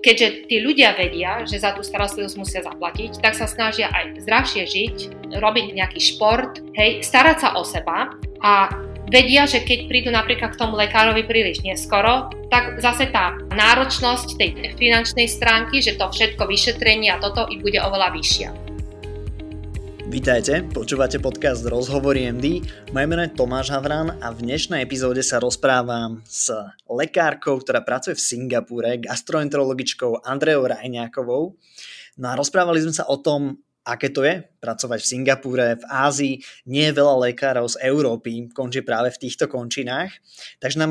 keďže tí ľudia vedia, že za tú starostlivosť musia zaplatiť, tak sa snažia aj zdravšie žiť, robiť nejaký šport, hej, starať sa o seba a vedia, že keď prídu napríklad k tomu lekárovi príliš neskoro, tak zase tá náročnosť tej finančnej stránky, že to všetko vyšetrenie a toto i bude oveľa vyššia. Vítajte, počúvate podcast Rozhovory MD. Moje meno je Tomáš Havran a v dnešnej epizóde sa rozprávam s lekárkou, ktorá pracuje v Singapúre, gastroenterologičkou Andreou Rajňákovou. No a rozprávali sme sa o tom, aké to je pracovať v Singapúre, v Ázii. Nie je veľa lekárov z Európy, končí práve v týchto končinách. Takže nám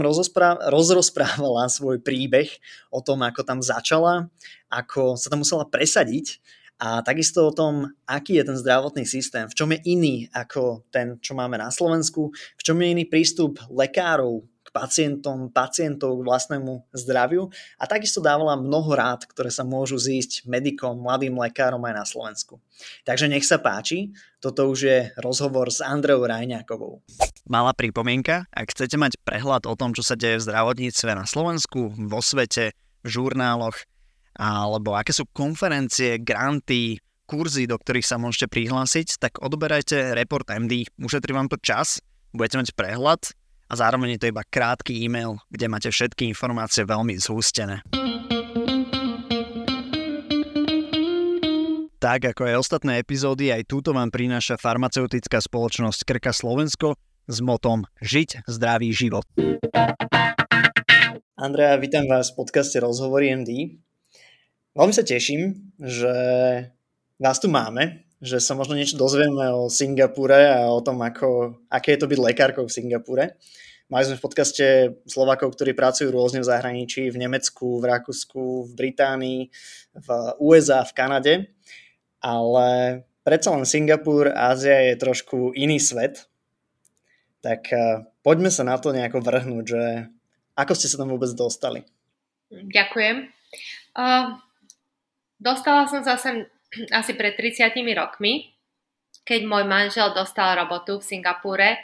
rozrozprávala svoj príbeh o tom, ako tam začala, ako sa tam musela presadiť a takisto o tom, aký je ten zdravotný systém, v čom je iný ako ten, čo máme na Slovensku, v čom je iný prístup lekárov k pacientom, pacientov k vlastnému zdraviu a takisto dávala mnoho rád, ktoré sa môžu zísť medikom, mladým lekárom aj na Slovensku. Takže nech sa páči, toto už je rozhovor s Andreou Rajňákovou. Malá pripomienka, ak chcete mať prehľad o tom, čo sa deje v zdravotníctve na Slovensku, vo svete, v žurnáloch, alebo aké sú konferencie, granty, kurzy, do ktorých sa môžete prihlásiť, tak odberajte Report MD. Ušetrí vám to čas, budete mať prehľad a zároveň je to iba krátky e-mail, kde máte všetky informácie veľmi zhústené. Tak ako aj ostatné epizódy, aj túto vám prináša farmaceutická spoločnosť Krka Slovensko s motom Žiť zdravý život. Andrea, vítam vás v podcaste Rozhovory MD. Veľmi sa teším, že vás tu máme, že sa možno niečo dozvieme o Singapúre a o tom, ako, aké je to byť lekárkou v Singapúre. Mali sme v podcaste Slovakov, ktorí pracujú rôzne v zahraničí, v Nemecku, v Rakúsku, v Británii, v USA, v Kanade, ale predsa len Singapur, Ázia je trošku iný svet, tak eh, poďme sa na to nejako vrhnúť, že ako ste sa tam vôbec dostali? Ďakujem. Uh, Dostala som sa sem asi pred 30 rokmi, keď môj manžel dostal robotu v Singapúre,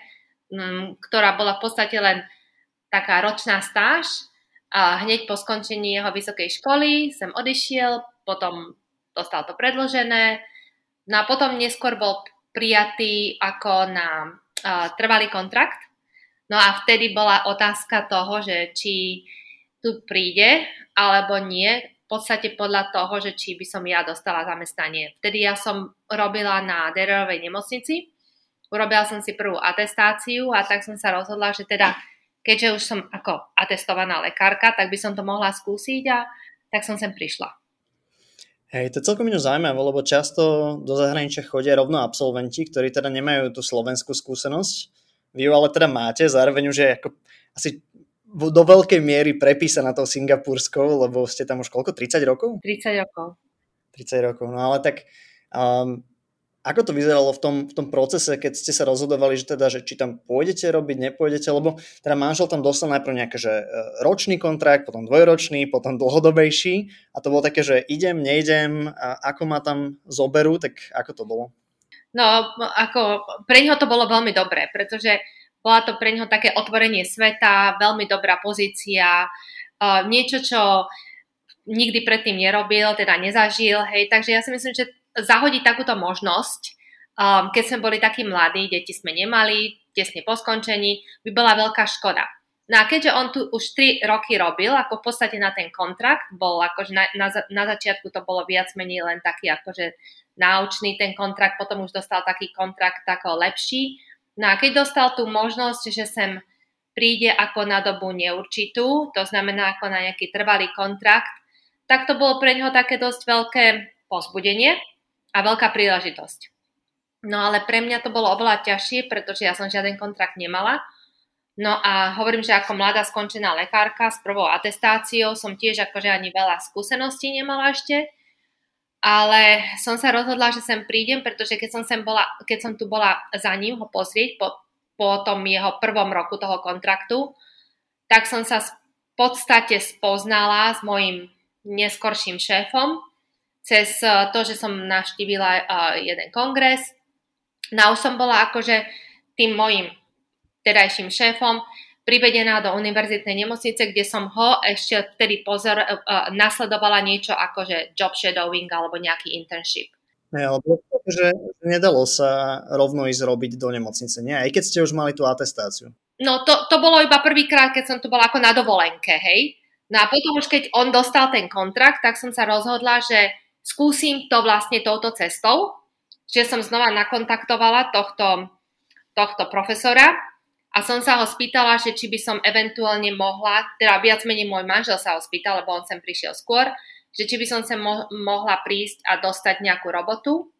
mm, ktorá bola v podstate len taká ročná stáž. A hneď po skončení jeho vysokej školy sem odišiel, potom dostal to predložené, no a potom neskôr bol prijatý ako na uh, trvalý kontrakt. No a vtedy bola otázka toho, že či tu príde alebo nie, v podstate podľa toho, že či by som ja dostala zamestnanie. Vtedy ja som robila na Dererovej nemocnici, urobila som si prvú atestáciu a tak som sa rozhodla, že teda keďže už som ako atestovaná lekárka, tak by som to mohla skúsiť a tak som sem prišla. Hej, to je celkom iné zaujímavé, lebo často do zahraničia chodia rovno absolventi, ktorí teda nemajú tú slovenskú skúsenosť. Vy ju ale teda máte, zároveň už je ako asi do veľkej miery prepísaná tou singapurskou, lebo ste tam už koľko? 30 rokov? 30 rokov. 30 rokov, no ale tak um, ako to vyzeralo v tom, v tom procese, keď ste sa rozhodovali, že teda, že či tam pôjdete robiť, nepôjdete, lebo teda manžel tam dostal najprv nejaký že e, ročný kontrakt, potom dvojročný, potom dlhodobejší a to bolo také, že idem, nejdem, a ako ma tam zoberú, tak ako to bolo? No, ako pre neho to bolo veľmi dobré, pretože bola to pre neho také otvorenie sveta, veľmi dobrá pozícia, uh, niečo, čo nikdy predtým nerobil, teda nezažil, hej, takže ja si myslím, že zahodiť takúto možnosť, um, keď sme boli takí mladí, deti sme nemali, tesne po skončení, by bola veľká škoda. No a keďže on tu už 3 roky robil, ako v podstate na ten kontrakt, bol akože na, na, na začiatku to bolo viac menej len taký akože náučný ten kontrakt, potom už dostal taký kontrakt ako lepší, No a keď dostal tú možnosť, že sem príde ako na dobu neurčitú, to znamená ako na nejaký trvalý kontrakt, tak to bolo pre neho také dosť veľké pozbudenie a veľká príležitosť. No ale pre mňa to bolo oveľa ťažšie, pretože ja som žiaden kontrakt nemala. No a hovorím, že ako mladá skončená lekárka s prvou atestáciou som tiež akože ani veľa skúseností nemala ešte ale som sa rozhodla, že sem prídem, pretože keď som, sem bola, keď som tu bola za ním ho pozrieť po, po tom jeho prvom roku toho kontraktu, tak som sa v podstate spoznala s mojim neskorším šéfom cez eh, to, že som navštívila uh, jeden kongres. No už som bola akože tým mojim terajším šéfom privedená do univerzitnej nemocnice, kde som ho ešte vtedy pozor, uh, nasledovala niečo ako že job shadowing alebo nejaký internship. Ne, alebo že nedalo sa rovno ísť robiť do nemocnice, nie? Aj keď ste už mali tú atestáciu. No to, to bolo iba prvýkrát, keď som tu bola ako na dovolenke, hej. No a potom už keď on dostal ten kontrakt, tak som sa rozhodla, že skúsim to vlastne touto cestou, že som znova nakontaktovala tohto, tohto profesora a som sa ho spýtala, že či by som eventuálne mohla, teda viac menej môj manžel sa ho spýtal, lebo on sem prišiel skôr, že či by som sem mo- mohla prísť a dostať nejakú robotu.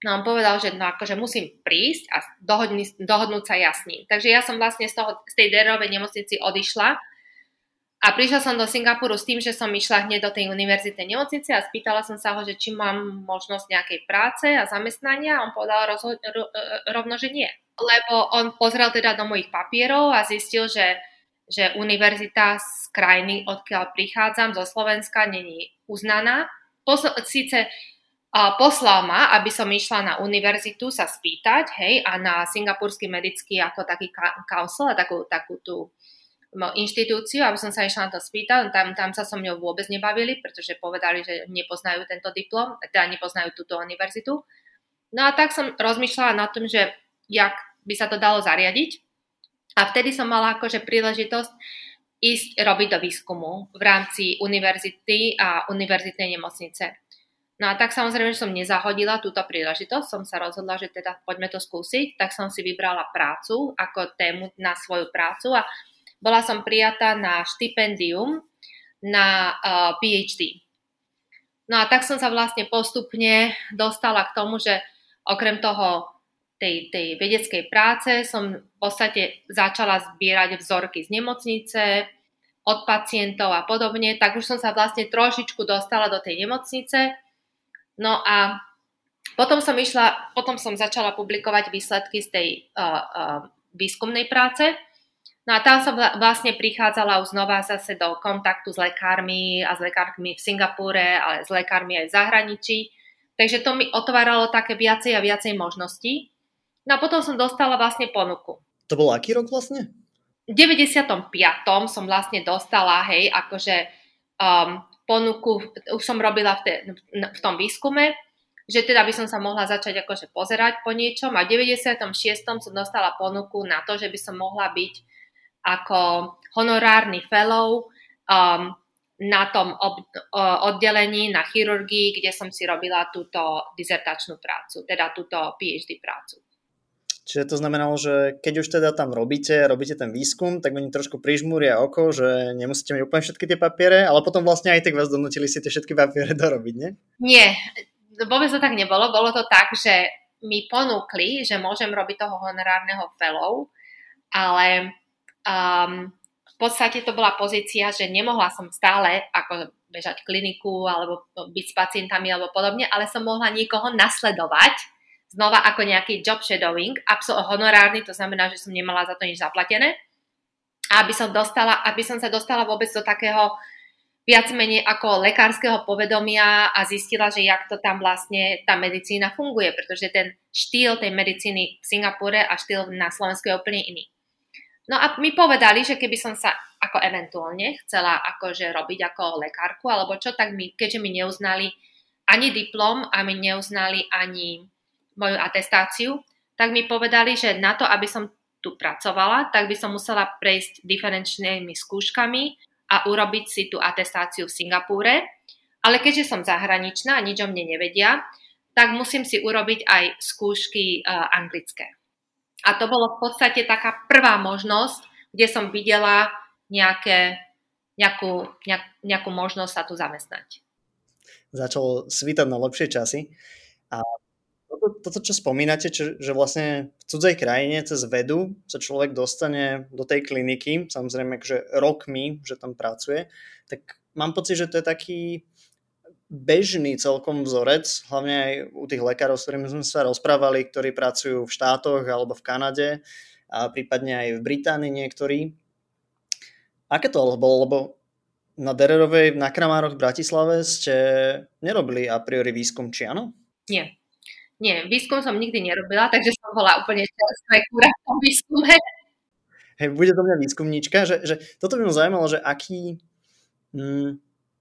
No on povedal, že no akože musím prísť a dohodni, dohodnúť sa jasný. Takže ja som vlastne z, toho, z tej derovej nemocnici odišla a prišla som do Singapuru s tým, že som išla hneď do tej univerzitnej nemocnice a spýtala som sa ho, že či mám možnosť nejakej práce a zamestnania a on povedal rozho- ro- rovno, že nie. Lebo on pozrel teda do mojich papierov a zistil, že, že univerzita z krajiny, odkiaľ prichádzam, zo Slovenska, není uznaná. Posl- síce a poslal ma, aby som išla na univerzitu sa spýtať, hej, a na singapurský medický ako taký council, a takú, takú tú inštitúciu, aby som sa išla na to spýtať. Tam, tam sa so mňou vôbec nebavili, pretože povedali, že nepoznajú tento diplom, teda nepoznajú túto univerzitu. No a tak som rozmýšľala na tom, že jak by sa to dalo zariadiť. A vtedy som mala akože príležitosť ísť robiť do výskumu v rámci univerzity a univerzitnej nemocnice. No a tak samozrejme, že som nezahodila túto príležitosť, som sa rozhodla, že teda poďme to skúsiť, tak som si vybrala prácu ako tému na svoju prácu a bola som prijatá na štipendium na uh, PhD. No a tak som sa vlastne postupne dostala k tomu, že okrem toho tej, tej vedeckej práce som v podstate začala zbierať vzorky z nemocnice, od pacientov a podobne, tak už som sa vlastne trošičku dostala do tej nemocnice No a potom som išla, potom som začala publikovať výsledky z tej uh, uh, výskumnej práce. No a tam som vlastne prichádzala už znova zase do kontaktu s lekármi a s lekármi v Singapúre, ale s lekármi aj v zahraničí. Takže to mi otváralo také viacej a viacej možností. No a potom som dostala vlastne ponuku. To bol aký rok vlastne? V 95. som vlastne dostala, hej, akože um, ponuku, už som robila v, te, v tom výskume, že teda by som sa mohla začať akože pozerať po niečom a v 96. som dostala ponuku na to, že by som mohla byť ako honorárny fellow um, na tom ob, oddelení na chirurgii, kde som si robila túto dizertačnú prácu, teda túto PhD prácu. Čiže to znamenalo, že keď už teda tam robíte, robíte ten výskum, tak oni trošku prižmúria oko, že nemusíte mať úplne všetky tie papiere, ale potom vlastne aj tak vás donútili si tie všetky papiere dorobiť, nie? Nie, vôbec to tak nebolo. Bolo to tak, že mi ponúkli, že môžem robiť toho honorárneho fellow, ale um, v podstate to bola pozícia, že nemohla som stále ako bežať kliniku alebo byť s pacientami alebo podobne, ale som mohla niekoho nasledovať znova ako nejaký job shadowing, absol- honorárny, to znamená, že som nemala za to nič zaplatené. A aby som, dostala, aby som sa dostala vôbec do takého viac menej ako lekárskeho povedomia a zistila, že jak to tam vlastne tá medicína funguje, pretože ten štýl tej medicíny v Singapúre a štýl na Slovensku je úplne iný. No a mi povedali, že keby som sa ako eventuálne chcela akože robiť ako lekárku alebo čo, tak mi, keďže mi neuznali ani diplom a mi neuznali ani moju atestáciu, tak mi povedali, že na to, aby som tu pracovala, tak by som musela prejsť diferenčnými skúškami a urobiť si tú atestáciu v Singapúre. Ale keďže som zahraničná a nič o mne nevedia, tak musím si urobiť aj skúšky uh, anglické. A to bolo v podstate taká prvá možnosť, kde som videla nejaké, nejakú, nejak, nejakú možnosť sa tu zamestnať. Začalo svítať na lepšie časy. A toto, toto čo spomínate, čo, že vlastne v cudzej krajine cez vedu sa človek dostane do tej kliniky, samozrejme že rokmi, že tam pracuje, tak mám pocit, že to je taký bežný celkom vzorec, hlavne aj u tých lekárov, s ktorými sme sa rozprávali, ktorí pracujú v štátoch alebo v Kanade a prípadne aj v Británii niektorí. Aké to bolo? Lebo na Dererovej na Kramároch v Bratislave ste nerobili a priori výskum, či áno? Nie. Nie, výskum som nikdy nerobila, takže som bola úplne čerstvé kúra v tom výskume. hej, bude to mňa výskumníčka, že, že toto by ma zaujímalo, že aký, mm,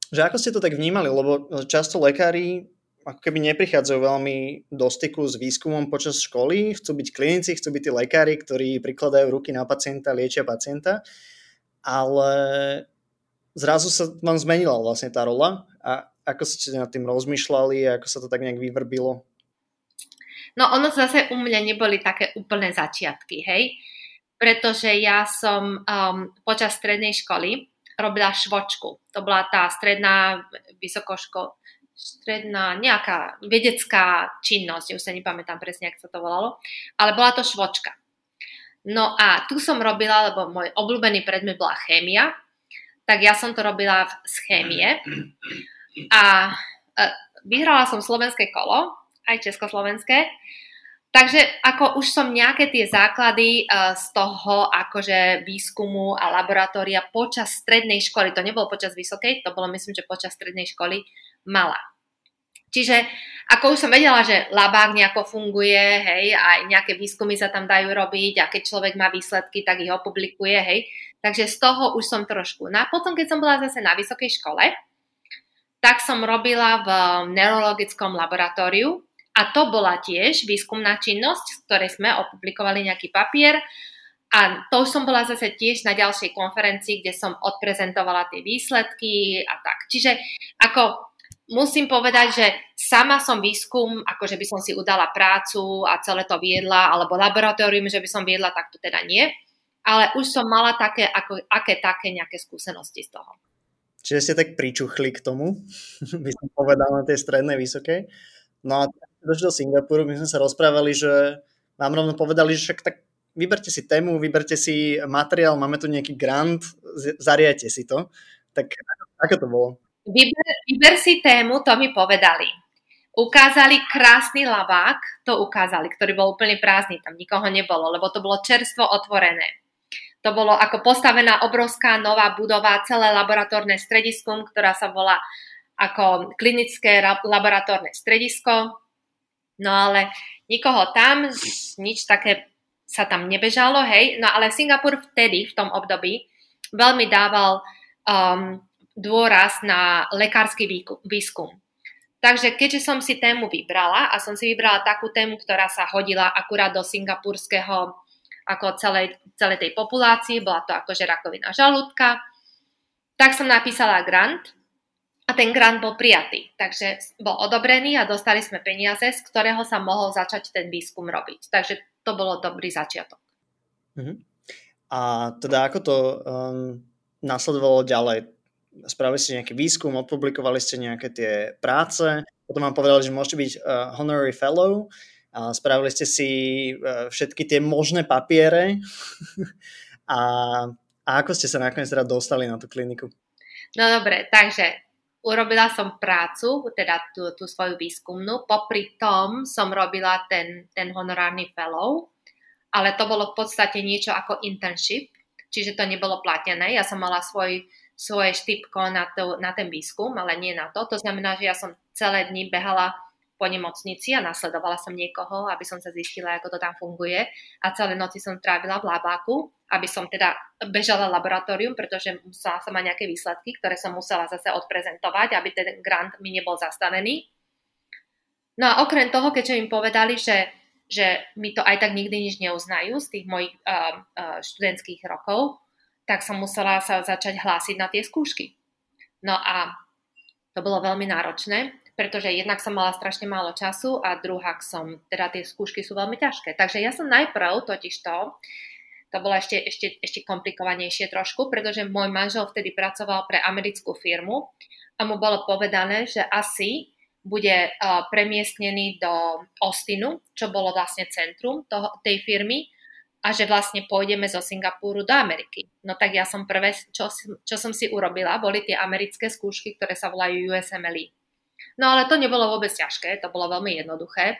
že ako ste to tak vnímali, lebo často lekári ako keby neprichádzajú veľmi do styku s výskumom počas školy, chcú byť klinici, chcú byť tí lekári, ktorí prikladajú ruky na pacienta, liečia pacienta, ale zrazu sa vám zmenila vlastne tá rola. A ako ste nad tým rozmýšľali, ako sa to tak nejak vyvrbilo? No ono zase u mňa neboli také úplné začiatky, hej, pretože ja som um, počas strednej školy robila švočku. To bola tá stredná vysokoško, stredná nejaká vedecká činnosť, už sa nepamätám presne, ako sa to volalo, ale bola to švočka. No a tu som robila, lebo môj obľúbený predmet bola chémia, tak ja som to robila z chémie a e, vyhrala som slovenské kolo, aj československé, Takže ako už som nejaké tie základy uh, z toho akože výskumu a laboratória počas strednej školy, to nebolo počas vysokej, to bolo myslím, že počas strednej školy, mala. Čiže ako už som vedela, že labák nejako funguje, hej, aj nejaké výskumy sa tam dajú robiť a keď človek má výsledky, tak ich opublikuje, hej. Takže z toho už som trošku. No a potom, keď som bola zase na vysokej škole, tak som robila v neurologickom laboratóriu a to bola tiež výskumná činnosť, z ktorej sme opublikovali nejaký papier a to som bola zase tiež na ďalšej konferencii, kde som odprezentovala tie výsledky a tak. Čiže ako musím povedať, že sama som výskum, akože by som si udala prácu a celé to viedla, alebo laboratórium, že by som viedla, tak to teda nie. Ale už som mala také, ako, aké také nejaké skúsenosti z toho. Čiže ste tak pričuchli k tomu, by som povedal na tej strednej vysokej. No a došli do Singapuru, my sme sa rozprávali, že vám rovno povedali, že však tak vyberte si tému, vyberte si materiál, máme tu nejaký grant, zariate si to. Tak ako, to bolo? Vyber, vyber si tému, to mi povedali. Ukázali krásny labák, to ukázali, ktorý bol úplne prázdny, tam nikoho nebolo, lebo to bolo čerstvo otvorené. To bolo ako postavená obrovská nová budova, celé laboratórne strediskum, ktorá sa volá ako klinické laboratórne stredisko. No ale nikoho tam, nič také sa tam nebežalo, hej. No ale Singapur vtedy, v tom období, veľmi dával um, dôraz na lekársky výskum. Takže keďže som si tému vybrala a som si vybrala takú tému, ktorá sa hodila akurát do singapurského ako celej, celej tej populácii, bola to akože rakovina žalúdka, tak som napísala grant a ten grant bol prijatý. Takže bol odobrený a dostali sme peniaze, z ktorého sa mohol začať ten výskum robiť. Takže to bolo dobrý začiatok. Uh-huh. A teda ako to um, nasledovalo ďalej? spravili ste nejaký výskum, odpublikovali ste nejaké tie práce, potom vám povedali, že môžete byť uh, honorary fellow, a spravili ste si uh, všetky tie možné papiere a, a ako ste sa nakoniec teda dostali na tú kliniku? No dobre, takže urobila som prácu, teda tú, tú svoju výskumnú, popri tom som robila ten, ten honorárny fellow, ale to bolo v podstate niečo ako internship, čiže to nebolo platené, ja som mala svoj svoje štipko na, to, na ten výskum, ale nie na to. To znamená, že ja som celé dni behala po nemocnici a nasledovala som niekoho, aby som sa zistila, ako to tam funguje. A celé noci som trávila v labáku, aby som teda bežala laboratórium, pretože musela som mať nejaké výsledky, ktoré som musela zase odprezentovať, aby ten grant mi nebol zastavený. No a okrem toho, keďže im povedali, že, že mi to aj tak nikdy nič neuznajú z tých mojich uh, uh, študentských rokov, tak som musela sa začať hlásiť na tie skúšky. No a to bolo veľmi náročné, pretože jednak som mala strašne málo času a druhák som, teda tie skúšky sú veľmi ťažké. Takže ja som najprv totiž to, bolo ešte, ešte, ešte komplikovanejšie trošku, pretože môj manžel vtedy pracoval pre americkú firmu a mu bolo povedané, že asi bude uh, premiestnený do Austinu, čo bolo vlastne centrum toho, tej firmy a že vlastne pôjdeme zo Singapúru do Ameriky. No tak ja som prvé, čo, čo som si urobila, boli tie americké skúšky, ktoré sa volajú USMLE. No ale to nebolo vôbec ťažké, to bolo veľmi jednoduché.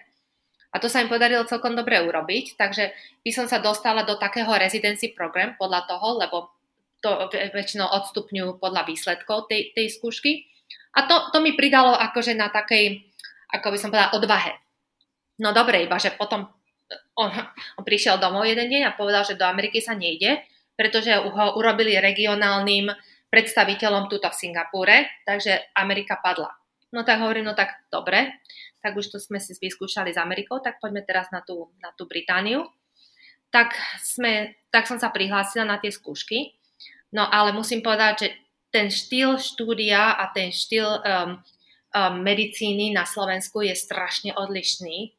A to sa im podarilo celkom dobre urobiť, takže by som sa dostala do takého residency program podľa toho, lebo to väčšinou odstupňujú podľa výsledkov tej, tej skúšky. A to, to mi pridalo akože na takej, ako by som povedala, odvahe. No dobre, iba že potom on, on prišiel domov jeden deň a povedal, že do Ameriky sa nejde, pretože ho urobili regionálnym predstaviteľom tuto v Singapúre, takže Amerika padla. No tak hovorím, no tak dobre, tak už to sme si vyskúšali s Amerikou, tak poďme teraz na tú, na tú Britániu. Tak, sme, tak som sa prihlásila na tie skúšky, no ale musím povedať, že ten štýl štúdia a ten štýl um, um, medicíny na Slovensku je strašne odlišný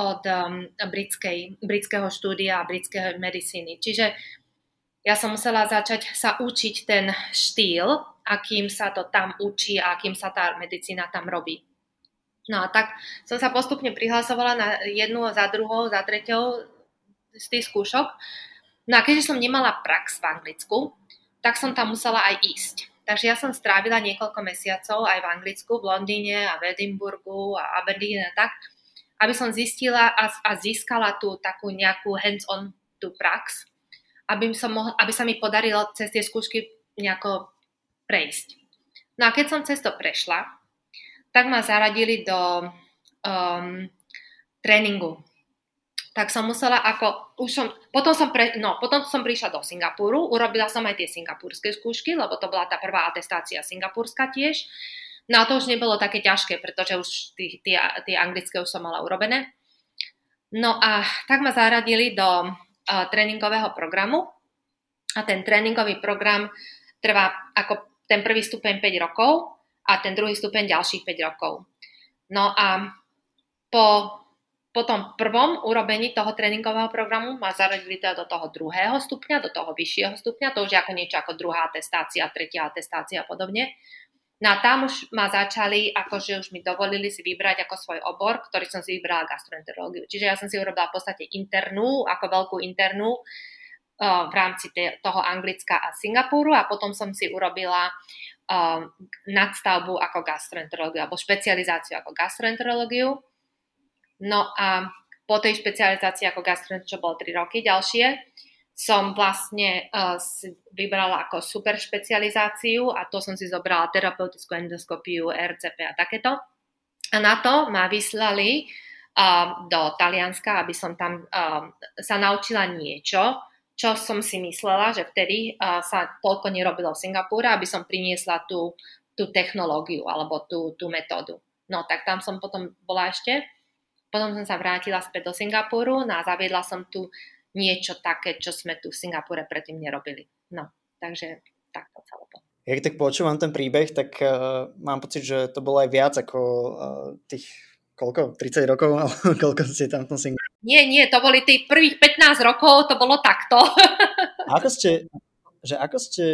od um, britskej, britského štúdia a britskej medicíny. Čiže ja som musela začať sa učiť ten štýl, akým sa to tam učí a akým sa tá medicína tam robí. No a tak som sa postupne prihlasovala na jednu za druhou, za treťou z tých skúšok. No a keďže som nemala prax v Anglicku, tak som tam musela aj ísť. Takže ja som strávila niekoľko mesiacov aj v Anglicku, v Londýne a v Edinburgu a Aberdeen a tak, aby som zistila a, a získala tú takú nejakú hands-on tú prax aby, som mohla, aby sa mi podarilo cez tie skúšky nejako prejsť. No a keď som cez to prešla, tak ma zaradili do um, tréningu. Tak som musela ako, už som, potom som, pre, no, potom som prišla do Singapuru, urobila som aj tie singapurské skúšky, lebo to bola tá prvá atestácia singapurska tiež. No a to už nebolo také ťažké, pretože už tie, anglické už som mala urobené. No a tak ma zaradili do tréningového programu a ten tréningový program trvá ako ten prvý stupeň 5 rokov a ten druhý stupeň ďalších 5 rokov. No a po, po tom prvom urobení toho tréningového programu ma zaradili teda do toho druhého stupňa, do toho vyššieho stupňa, to už je ako niečo ako druhá atestácia, tretia atestácia a podobne. No a tam už ma začali, akože už mi dovolili si vybrať ako svoj obor, ktorý som si vybrala gastroenterológiu. Čiže ja som si urobila v podstate internú, ako veľkú internú uh, v rámci toho Anglicka a Singapuru a potom som si urobila uh, nadstavbu ako gastroenterológiu alebo špecializáciu ako gastroenterológiu. No a po tej špecializácii ako gastroenterológiu, čo bolo 3 roky ďalšie, som vlastne uh, vybrala ako super špecializáciu a to som si zobrala terapeutickú endoskopiu, RCP a takéto. A na to ma vyslali uh, do Talianska, aby som tam uh, sa naučila niečo, čo som si myslela, že vtedy sa toľko nerobilo v Singapúre, aby som priniesla tú, tú technológiu alebo tú, tú metódu. No tak tam som potom bola ešte. Potom som sa vrátila späť do Singapuru no a zaviedla som tu niečo také, čo sme tu v Singapúre predtým nerobili. No, takže takto celé to. Ja tak počúvam ten príbeh, tak uh, mám pocit, že to bolo aj viac ako uh, tých koľko? 30 rokov? Alebo koľko ste tam v tom? Nie, nie, to boli tých prvých 15 rokov, to bolo takto. ako ste, že ako ste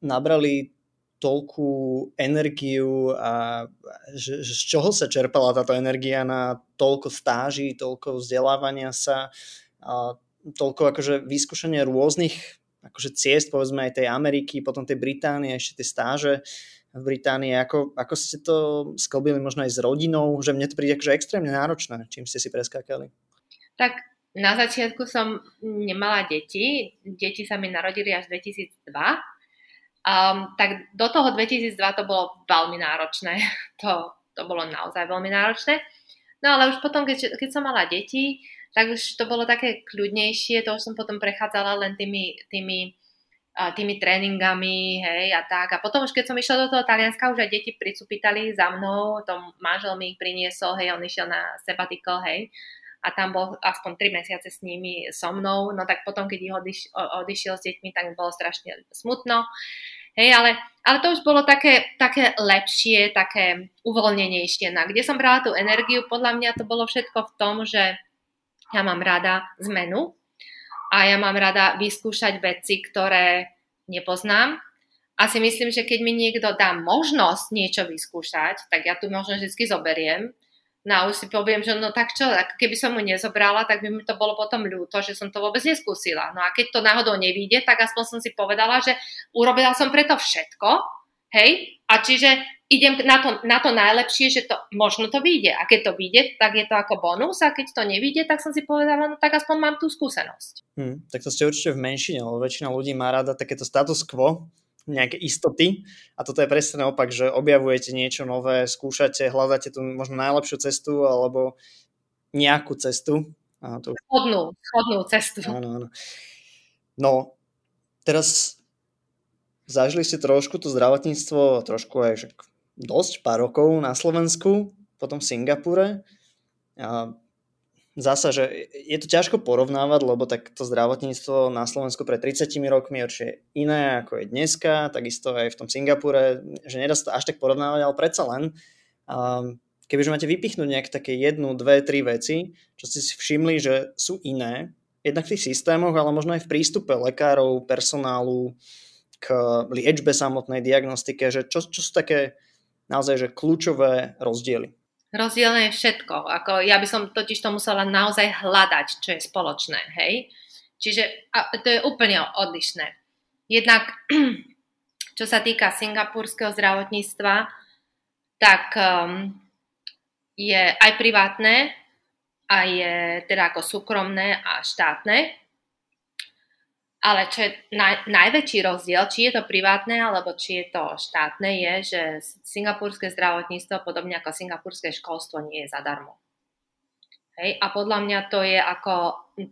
nabrali toľkú energiu a že, že z čoho sa čerpala táto energia na toľko stáží, toľko vzdelávania sa a toľko akože vyskúšanie rôznych akože ciest, povedzme aj tej Ameriky, potom tej Británie, ešte tie stáže v Británii, ako, ako ste to sklbili možno aj s rodinou, že mne to príde akože extrémne náročné, čím ste si preskákali? Tak na začiatku som nemala deti, deti sa mi narodili až 2002, um, tak do toho 2002 to bolo veľmi náročné, to, to bolo naozaj veľmi náročné. No ale už potom, keď, keď som mala deti, tak už to bolo také kľudnejšie, to už som potom prechádzala len tými, tými, tými tréningami, hej, a tak. A potom už keď som išla do toho Talianska, už aj deti pricupitali za mnou, tom manžel mi ich priniesol, hej, on išiel na sabbatical, hej, a tam bol aspoň 3 mesiace s nimi so mnou, no tak potom, keď odiš, odišiel s deťmi, tak bolo strašne smutno. Hej, ale, ale to už bolo také, také lepšie, také uvoľnenejšie. No, kde som brala tú energiu, podľa mňa to bolo všetko v tom, že ja mám rada zmenu a ja mám rada vyskúšať veci, ktoré nepoznám. A si myslím, že keď mi niekto dá možnosť niečo vyskúšať, tak ja tu možno vždy zoberiem. No a už si poviem, že no tak čo, keby som mu nezobrala, tak by mi to bolo potom ľúto, že som to vôbec neskúsila. No a keď to náhodou nevíde, tak aspoň som si povedala, že urobila som preto všetko, hej, a čiže idem na to, na to najlepšie, že to možno to vyjde. A keď to vyjde, tak je to ako bonus a keď to nevyjde, tak som si povedala, no tak aspoň mám tú skúsenosť. Hmm, tak to ste určite v menšine, lebo väčšina ľudí má rada takéto status quo, nejaké istoty a toto je presne opak, že objavujete niečo nové, skúšate, hľadáte tú možno najlepšiu cestu alebo nejakú cestu. A to... Schodnú, schodnú cestu. Áno, áno. No, teraz zažili ste trošku to zdravotníctvo, trošku aj že dosť, pár rokov na Slovensku, potom v Singapure. A zasa, že je to ťažko porovnávať, lebo tak to zdravotníctvo na Slovensku pred 30 rokmi určite iné ako je dneska, takisto aj v tom Singapure, že nedá sa to až tak porovnávať, ale predsa len kebyže máte vypichnúť nejak také jednu, dve, tri veci, čo ste si všimli, že sú iné, jednak v tých systémoch, ale možno aj v prístupe lekárov, personálu k liečbe samotnej diagnostike, že čo, čo sú také naozaj že kľúčové rozdiely? Rozdielne všetko. Ako ja by som totiž to musela naozaj hľadať, čo je spoločné. Hej? Čiže a to je úplne odlišné. Jednak, čo sa týka singapurského zdravotníctva, tak um, je aj privátne, a je teda ako súkromné a štátne. Ale čo je naj, najväčší rozdiel, či je to privátne alebo či je to štátne, je, že singapurské zdravotníctvo, podobne ako singapurské školstvo, nie je zadarmo. Hej? A podľa mňa to je ako,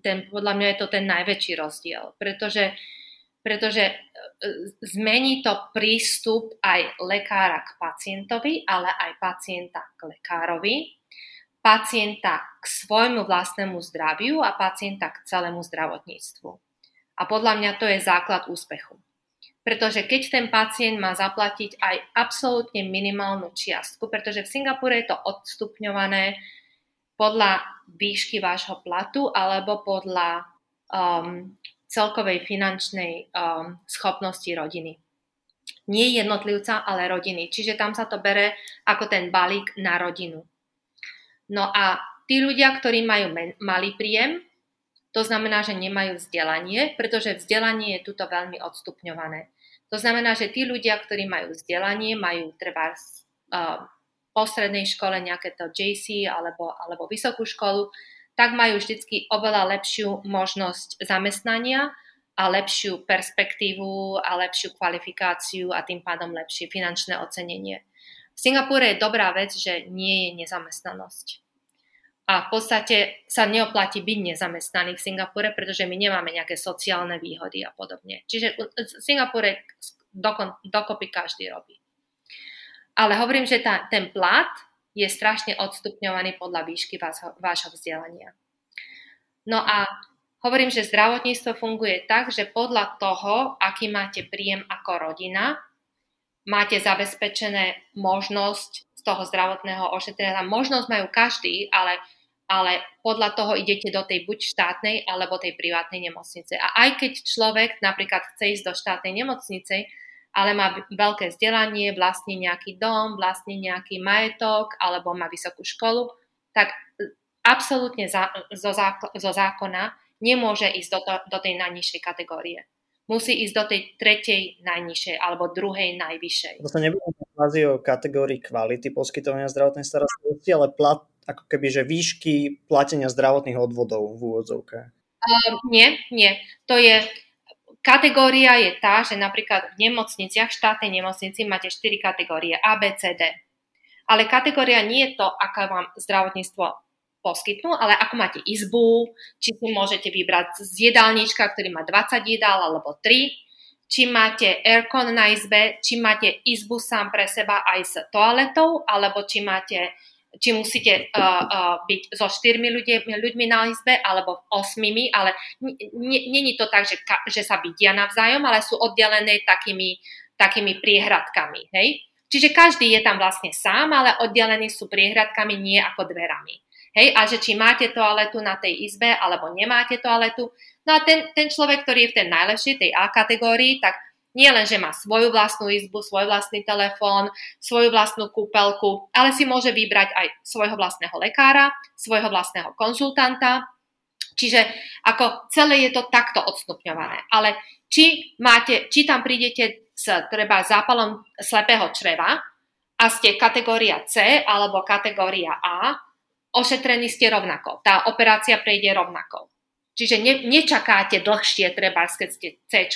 ten, podľa mňa je to ten najväčší rozdiel, pretože, pretože e, zmení to prístup aj lekára k pacientovi, ale aj pacienta k lekárovi, pacienta k svojmu vlastnému zdraviu a pacienta k celému zdravotníctvu. A podľa mňa to je základ úspechu. Pretože keď ten pacient má zaplatiť aj absolútne minimálnu čiastku, pretože v Singapure je to odstupňované podľa výšky vášho platu alebo podľa um, celkovej finančnej um, schopnosti rodiny. Nie jednotlivca, ale rodiny. Čiže tam sa to bere ako ten balík na rodinu. No a tí ľudia, ktorí majú men- malý príjem, to znamená, že nemajú vzdelanie, pretože vzdelanie je tuto veľmi odstupňované. To znamená, že tí ľudia, ktorí majú vzdelanie, majú treba uh, po škole nejaké to JC alebo, alebo vysokú školu, tak majú vždy oveľa lepšiu možnosť zamestnania a lepšiu perspektívu a lepšiu kvalifikáciu a tým pádom lepšie finančné ocenenie. V Singapúre je dobrá vec, že nie je nezamestnanosť a v podstate sa neoplatí byť nezamestnaný v Singapure, pretože my nemáme nejaké sociálne výhody a podobne. Čiže v Singapure dokon, dokopy každý robí. Ale hovorím, že tá, ten plat je strašne odstupňovaný podľa výšky vášho vzdelania. No a hovorím, že zdravotníctvo funguje tak, že podľa toho, aký máte príjem ako rodina, máte zabezpečené možnosť z toho zdravotného ošetrenia. Možnosť majú každý, ale ale podľa toho idete do tej buď štátnej alebo tej privátnej nemocnice. A aj keď človek napríklad chce ísť do štátnej nemocnice, ale má veľké vzdelanie, vlastní nejaký dom, vlastní nejaký majetok alebo má vysokú školu, tak absolútne za, zo, zákl- zo zákona nemôže ísť do, to, do tej najnižšej kategórie. Musí ísť do tej tretej najnižšej alebo druhej najvyššej. To sa nebudeme o kategórii kvality poskytovania zdravotnej starostlivosti, ale plat ako keby, že výšky platenia zdravotných odvodov v úvodzovkách? Uh, nie, nie. To je, kategória je tá, že napríklad v nemocniciach, štátnej nemocnici máte 4 kategórie A, B, C, D. Ale kategória nie je to, aká vám zdravotníctvo poskytnú, ale ako máte izbu, či si môžete vybrať z jedálnička, ktorý má 20 jedál alebo 3, či máte aircon na izbe, či máte izbu sám pre seba aj s toaletou, alebo či máte či musíte uh, uh, byť so štyrmi ľudí, ľuďmi na izbe alebo osmimi, ale není to tak, že, že sa bytia navzájom, ale sú oddelené takými, takými priehradkami. Hej? Čiže každý je tam vlastne sám, ale oddelení sú priehradkami, nie ako dverami. Hej? A že či máte toaletu na tej izbe alebo nemáte toaletu. No a ten, ten človek, ktorý je v tej najlepšej, tej A kategórii, tak nie len, že má svoju vlastnú izbu, svoj vlastný telefón, svoju vlastnú kúpelku, ale si môže vybrať aj svojho vlastného lekára, svojho vlastného konzultanta. Čiže ako celé je to takto odstupňované. Ale či, máte, či tam prídete s treba zápalom slepého čreva a ste kategória C alebo kategória A, ošetrení ste rovnako. Tá operácia prejde rovnako. Čiže ne, nečakáte dlhšie, treba, keď ste C.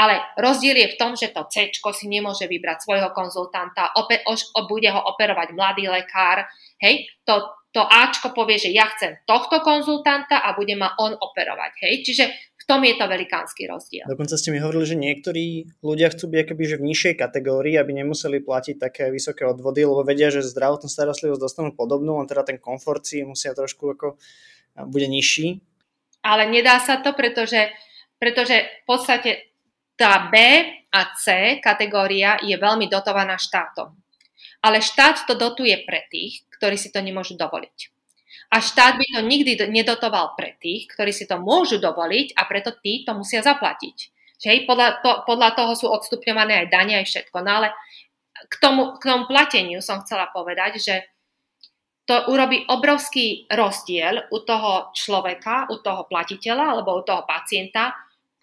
Ale rozdiel je v tom, že to C si nemôže vybrať svojho konzultanta, ope, ož, bude ho operovať mladý lekár. Hej, to, to Ačko povie, že ja chcem tohto konzultanta a bude ma on operovať. Hej, čiže v tom je to velikánsky rozdiel. Dokonca ste mi hovorili, že niektorí ľudia chcú byť akoby, že v nižšej kategórii, aby nemuseli platiť také vysoké odvody, lebo vedia, že zdravotnú starostlivosť dostanú podobnú, len teda ten komfort si musia trošku ako bude nižší. Ale nedá sa to, pretože, pretože v podstate tá B a C kategória je veľmi dotovaná štátom. Ale štát to dotuje pre tých, ktorí si to nemôžu dovoliť. A štát by to nikdy nedotoval pre tých, ktorí si to môžu dovoliť a preto tí to musia zaplatiť. Že podľa, to, podľa toho sú odstupňované aj dania, aj všetko. No ale k tomu, k tomu plateniu som chcela povedať, že to urobí obrovský rozdiel u toho človeka, u toho platiteľa alebo u toho pacienta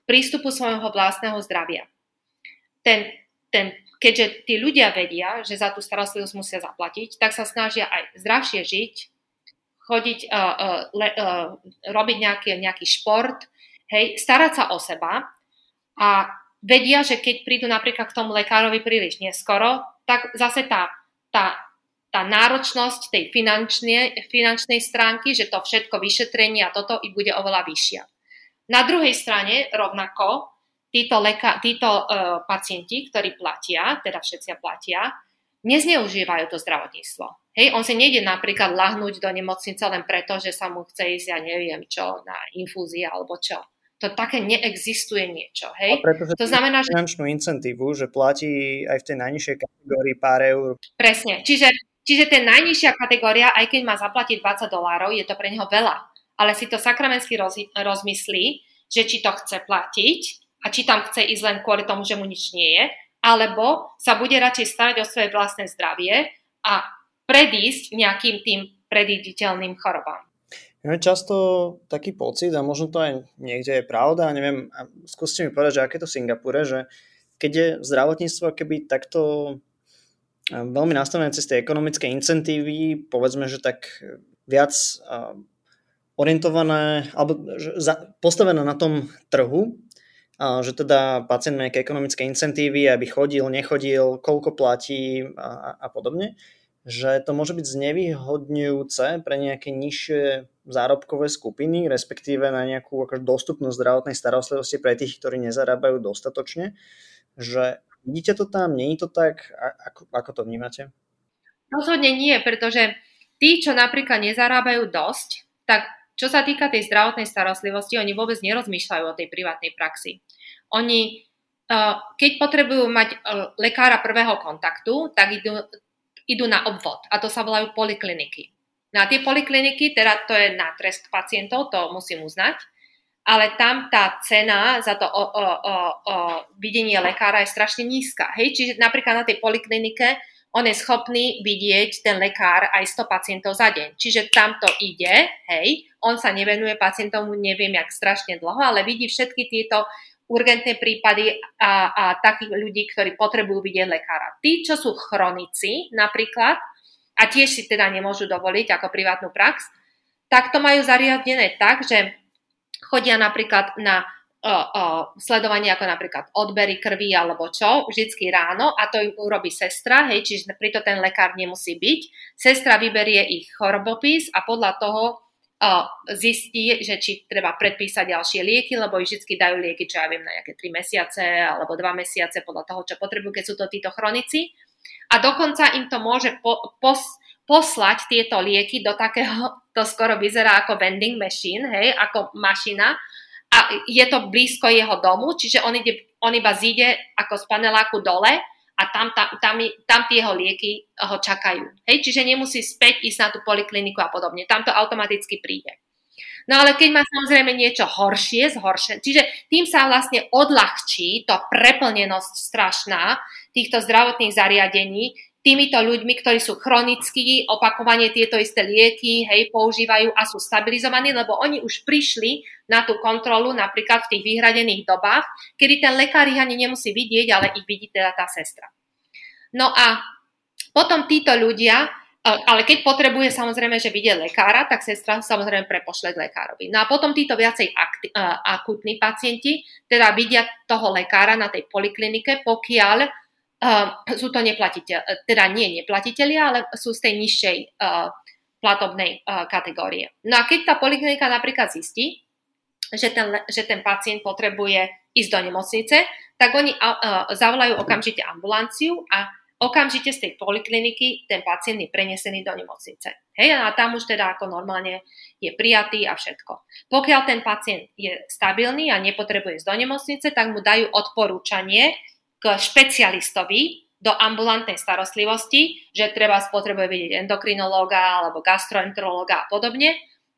prístupu svojho vlastného zdravia. Ten, ten, keďže tí ľudia vedia, že za tú starostlivosť musia zaplatiť, tak sa snažia aj zdravšie žiť, chodiť, uh, uh, le, uh, robiť nejaký, nejaký šport, hej, starať sa o seba a vedia, že keď prídu napríklad k tomu lekárovi príliš neskoro, tak zase tá, tá, tá náročnosť tej finančnej, finančnej stránky, že to všetko vyšetrenie a toto i bude oveľa vyššia. Na druhej strane rovnako títo, leka, títo uh, pacienti, ktorí platia, teda všetci platia, nezneužívajú to zdravotníctvo. Hej, on si nejde napríklad lahnúť do nemocnice len preto, že sa mu chce ísť, ja neviem čo, na infúzia alebo čo. To také neexistuje niečo, hej? A pretože to znamená, že... finančnú incentívu, že platí aj v tej najnižšej kategórii pár eur. Presne, čiže, čiže tá najnižšia kategória, aj keď má zaplatiť 20 dolárov, je to pre neho veľa. Ale si to sakramensky roz, rozmyslí, že či to chce platiť a či tam chce ísť len kvôli tomu, že mu nič nie je, alebo sa bude radšej starať o svoje vlastné zdravie a predísť nejakým tým predíditeľným chorobám. Máme často taký pocit, a možno to aj niekde je pravda, neviem, a skúste mi povedať, že aké to v Singapúre, že keď je zdravotníctvo keby takto veľmi nastavené cez tie ekonomické incentívy, povedzme, že tak viac orientované, alebo postavené na tom trhu, že teda pacient má nejaké ekonomické incentívy, aby chodil, nechodil, koľko platí a, a podobne, že to môže byť znevýhodňujúce pre nejaké nižšie zárobkové skupiny, respektíve na nejakú akože dostupnosť zdravotnej starostlivosti pre tých, ktorí nezarábajú dostatočne. Že vidíte to tam, nie je to tak? Ako, ako to vnímate? Rozhodne nie, pretože tí, čo napríklad nezarábajú dosť, tak čo sa týka tej zdravotnej starostlivosti, oni vôbec nerozmýšľajú o tej privátnej praxi. Oni, eh, keď potrebujú mať eh, lekára prvého kontaktu, tak idú, idú na obvod a to sa volajú polikliniky. Na tie polikliniky, teda to je na trest pacientov, to musím uznať, ale tam tá cena za to o, o, o, o videnie lekára je strašne nízka. Hej? Čiže napríklad na tej poliklinike on je schopný vidieť ten lekár aj 100 pacientov za deň. Čiže tam to ide, hej, on sa nevenuje pacientom, neviem jak strašne dlho, ale vidí všetky tieto urgentné prípady a, a takých ľudí, ktorí potrebujú vidieť lekára. Tí, čo sú chronici napríklad, a tiež si teda nemôžu dovoliť ako privátnu prax, tak to majú zariadené tak, že chodia napríklad na sledovanie ako napríklad odbery krvi alebo čo, vždycky ráno a to urobí sestra, hej, čiže preto ten lekár nemusí byť. Sestra vyberie ich chorobopis a podľa toho zistí, že či treba predpísať ďalšie lieky, lebo vždy dajú lieky, čo ja viem, na nejaké 3 mesiace alebo 2 mesiace podľa toho, čo potrebujú, keď sú to títo chronici. A dokonca im to môže po, pos, poslať tieto lieky do takého, to skoro vyzerá ako vending machine, hej, ako mašina, a je to blízko jeho domu, čiže on, ide, on iba zíde ako z paneláku dole a tam, tam, tam, tam tie jeho lieky ho čakajú. Hej? Čiže nemusí späť ísť na tú polikliniku a podobne. Tam to automaticky príde. No ale keď má samozrejme niečo horšie, zhoršené, čiže tým sa vlastne odľahčí to preplnenosť strašná týchto zdravotných zariadení, týmito ľuďmi, ktorí sú chronickí, opakovane tieto isté lieky hej, používajú a sú stabilizovaní, lebo oni už prišli na tú kontrolu napríklad v tých vyhradených dobách, kedy ten lekár ich ani nemusí vidieť, ale ich vidí teda tá sestra. No a potom títo ľudia, e, ale keď potrebuje samozrejme, že vidie lekára, tak sestra samozrejme prepošle k lekárovi. No a potom títo viacej akti- e, akutní pacienti teda vidia toho lekára na tej poliklinike, pokiaľ sú to neplatiteľ, teda nie neplatiteľia, ale sú z tej nižšej uh, platobnej uh, kategórie. No a keď tá poliklinika napríklad zistí, že ten, že ten pacient potrebuje ísť do nemocnice, tak oni zavolajú okamžite ambulanciu a okamžite z tej polikliniky ten pacient je prenesený do nemocnice. Hej, a tam už teda ako normálne je prijatý a všetko. Pokiaľ ten pacient je stabilný a nepotrebuje ísť do nemocnice, tak mu dajú odporúčanie k špecialistovi do ambulantnej starostlivosti, že treba spotrebuje vidieť endokrinológa alebo gastroenterológa a podobne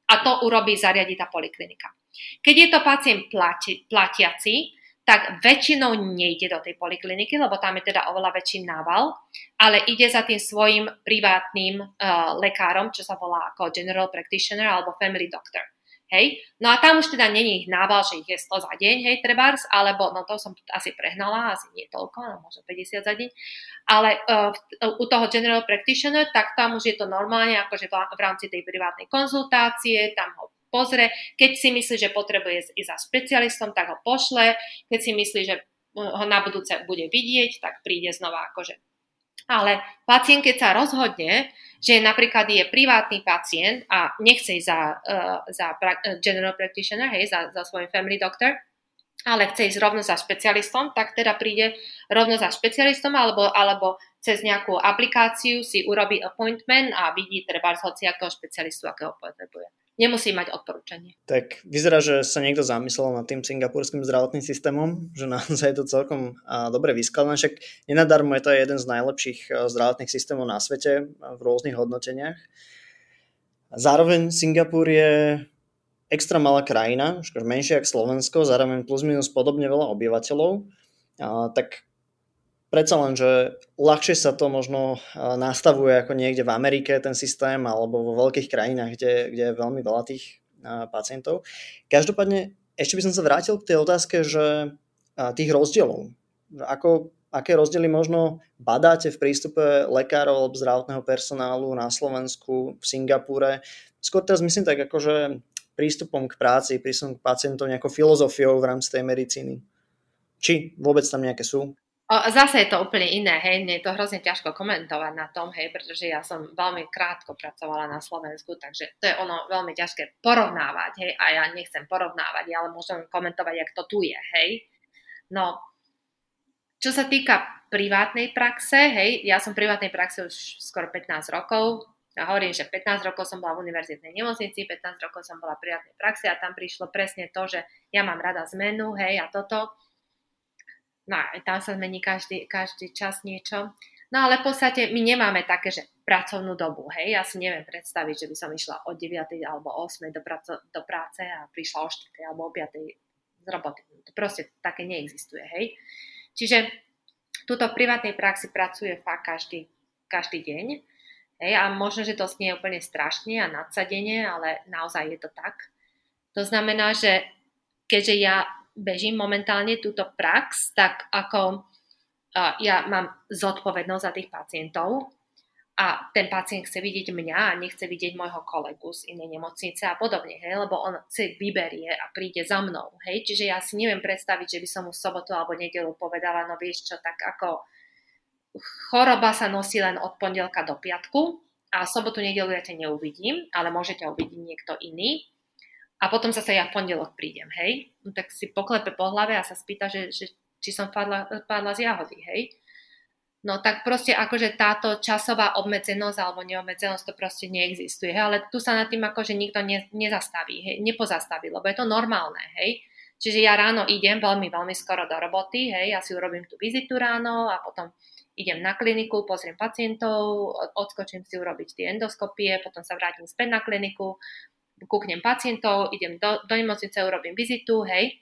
a to urobí zariadi tá poliklinika. Keď je to pacient plati, platiaci, tak väčšinou nejde do tej polikliniky, lebo tam je teda oveľa väčší nával, ale ide za tým svojim privátnym uh, lekárom, čo sa volá ako general practitioner alebo family doctor. Hej? No a tam už teda není ich nával, že ich je 100 za deň, hej, trebárs, alebo, no to som asi prehnala, asi nie toľko, no možno 50 za deň, ale uh, u toho general practitioner, tak tam už je to normálne, akože v, rámci tej privátnej konzultácie, tam ho pozrie. Keď si myslí, že potrebuje ísť za špecialistom, tak ho pošle. Keď si myslí, že ho na budúce bude vidieť, tak príde znova akože. Ale pacient, keď sa rozhodne, že napríklad je privátny pacient a nechce ísť za, uh, za pra- eh, general practitioner, hej, za, za svoj family doctor, ale chce ísť rovno za špecialistom, tak teda príde rovno za špecialistom alebo, alebo cez nejakú aplikáciu si urobí appointment a vidí treba z hociakého špecialistu, akého potrebuje nemusí mať odporúčanie. Tak vyzerá, že sa niekto zamyslel nad tým singapurským zdravotným systémom, že naozaj je to celkom dobre vyskladané, však nenadarmo je to jeden z najlepších zdravotných systémov na svete v rôznych hodnoteniach. Zároveň Singapur je extra malá krajina, menšia ako Slovensko, zároveň plus minus podobne veľa obyvateľov, tak predsa len, že ľahšie sa to možno nastavuje ako niekde v Amerike ten systém alebo vo veľkých krajinách, kde, kde je veľmi veľa tých pacientov. Každopádne ešte by som sa vrátil k tej otázke, že tých rozdielov. Ako, aké rozdiely možno badáte v prístupe lekárov alebo zdravotného personálu na Slovensku, v Singapúre? Skôr teraz myslím tak akože prístupom k práci, prístupom k pacientom, nejakou filozofiou v rámci tej medicíny. Či vôbec tam nejaké sú? Zase je to úplne iné, hej, mne je to hrozne ťažko komentovať na tom, hej, pretože ja som veľmi krátko pracovala na Slovensku, takže to je ono veľmi ťažké porovnávať, hej, a ja nechcem porovnávať, ale môžem komentovať, jak to tu je, hej. No, čo sa týka privátnej praxe, hej, ja som privátnej praxe už skoro 15 rokov, ja hovorím, že 15 rokov som bola v univerzitnej nemocnici, 15 rokov som bola v privátnej praxe a tam prišlo presne to, že ja mám rada zmenu, hej, a toto, No tam sa zmení každý, každý čas niečo. No ale v podstate my nemáme také, že pracovnú dobu, hej. Ja si neviem predstaviť, že by som išla od 9. alebo 8. do, praco, do práce a prišla o 4. alebo o 5. z roboty. To proste také neexistuje, hej. Čiže tuto v privátnej praxi pracuje fakt každý, každý deň. Hej, a možno, že to znie úplne strašne a nadsadenie, ale naozaj je to tak. To znamená, že keďže ja bežím momentálne túto prax, tak ako ja mám zodpovednosť za tých pacientov a ten pacient chce vidieť mňa a nechce vidieť môjho kolegu z inej nemocnice a podobne, hej, lebo on si vyberie a príde za mnou, hej, čiže ja si neviem predstaviť, že by som mu sobotu alebo nedelu povedala, no vieš čo, tak ako choroba sa nosí len od pondelka do piatku a sobotu, nedelu ja ťa neuvidím, ale môžete uvidieť niekto iný a potom zase ja v pondelok prídem, hej, no tak si poklepe po hlave a sa spýta, že, že či som padla, padla z jahody, hej. No tak proste akože táto časová obmedzenosť alebo neobmedzenosť to proste neexistuje, hej? ale tu sa nad tým akože nikto ne, nezastaví, hej? nepozastaví, lebo je to normálne, hej. Čiže ja ráno idem veľmi, veľmi skoro do roboty, hej, ja si urobím tú vizitu ráno a potom idem na kliniku, pozriem pacientov, odskočím si urobiť tie endoskopie, potom sa vrátim späť na kliniku, kúknem pacientov, idem do, do nemocnice, urobím vizitu, hej,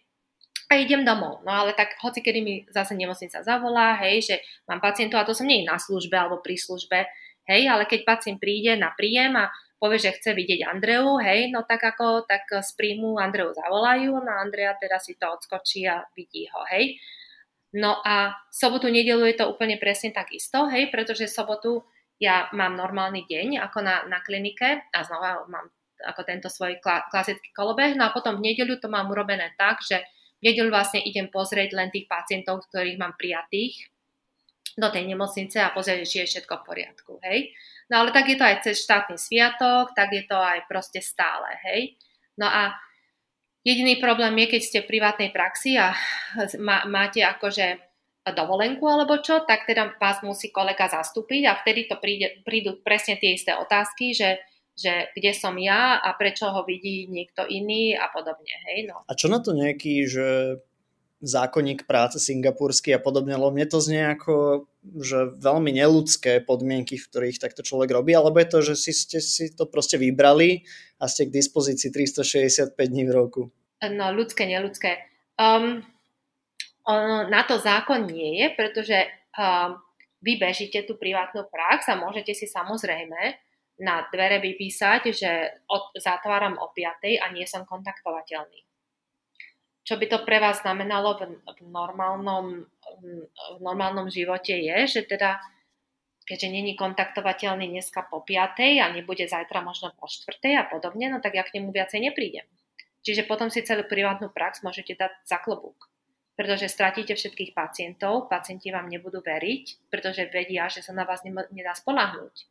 a idem domov. No ale tak hoci kedy mi zase nemocnica zavolá, hej, že mám pacientov a to som nie na službe alebo pri službe, hej, ale keď pacient príde na príjem a povie, že chce vidieť Andreu, hej, no tak ako, tak z príjmu Andreu zavolajú, no Andrea teda si to odskočí a vidí ho, hej. No a sobotu, nedelu je to úplne presne tak isto, hej, pretože sobotu ja mám normálny deň ako na, na klinike a znova mám ako tento svoj klasický kolobeh. No a potom v nedeľu to mám urobené tak, že v nedeľu vlastne idem pozrieť len tých pacientov, ktorých mám prijatých do tej nemocnice a pozrieť, či je všetko v poriadku, hej. No ale tak je to aj cez štátny sviatok, tak je to aj proste stále, hej. No a Jediný problém je, keď ste v privátnej praxi a máte akože dovolenku alebo čo, tak teda vás musí kolega zastúpiť a vtedy to príde, prídu presne tie isté otázky, že, že kde som ja a prečo ho vidí niekto iný a podobne. Hej, no. A čo na to nejaký, že zákonník práce singapurský a podobne, lebo mne to znie ako, že veľmi neludské podmienky, v ktorých takto človek robí, alebo je to, že si ste si to proste vybrali a ste k dispozícii 365 dní v roku? No, ľudské, neludské. Um, na to zákon nie je, pretože um, vy bežíte tú privátnu prax a môžete si samozrejme na dvere vypísať, že od, zatváram o 5 a nie som kontaktovateľný. Čo by to pre vás znamenalo v, v, normálnom, v normálnom živote je, že teda keďže není kontaktovateľný dneska po 5 a nebude zajtra možno po 4 a podobne, no tak ja k nemu viacej neprídem. Čiže potom si celú privátnu prax môžete dať za klobúk pretože stratíte všetkých pacientov, pacienti vám nebudú veriť, pretože vedia, že sa na vás nedá spolahnúť.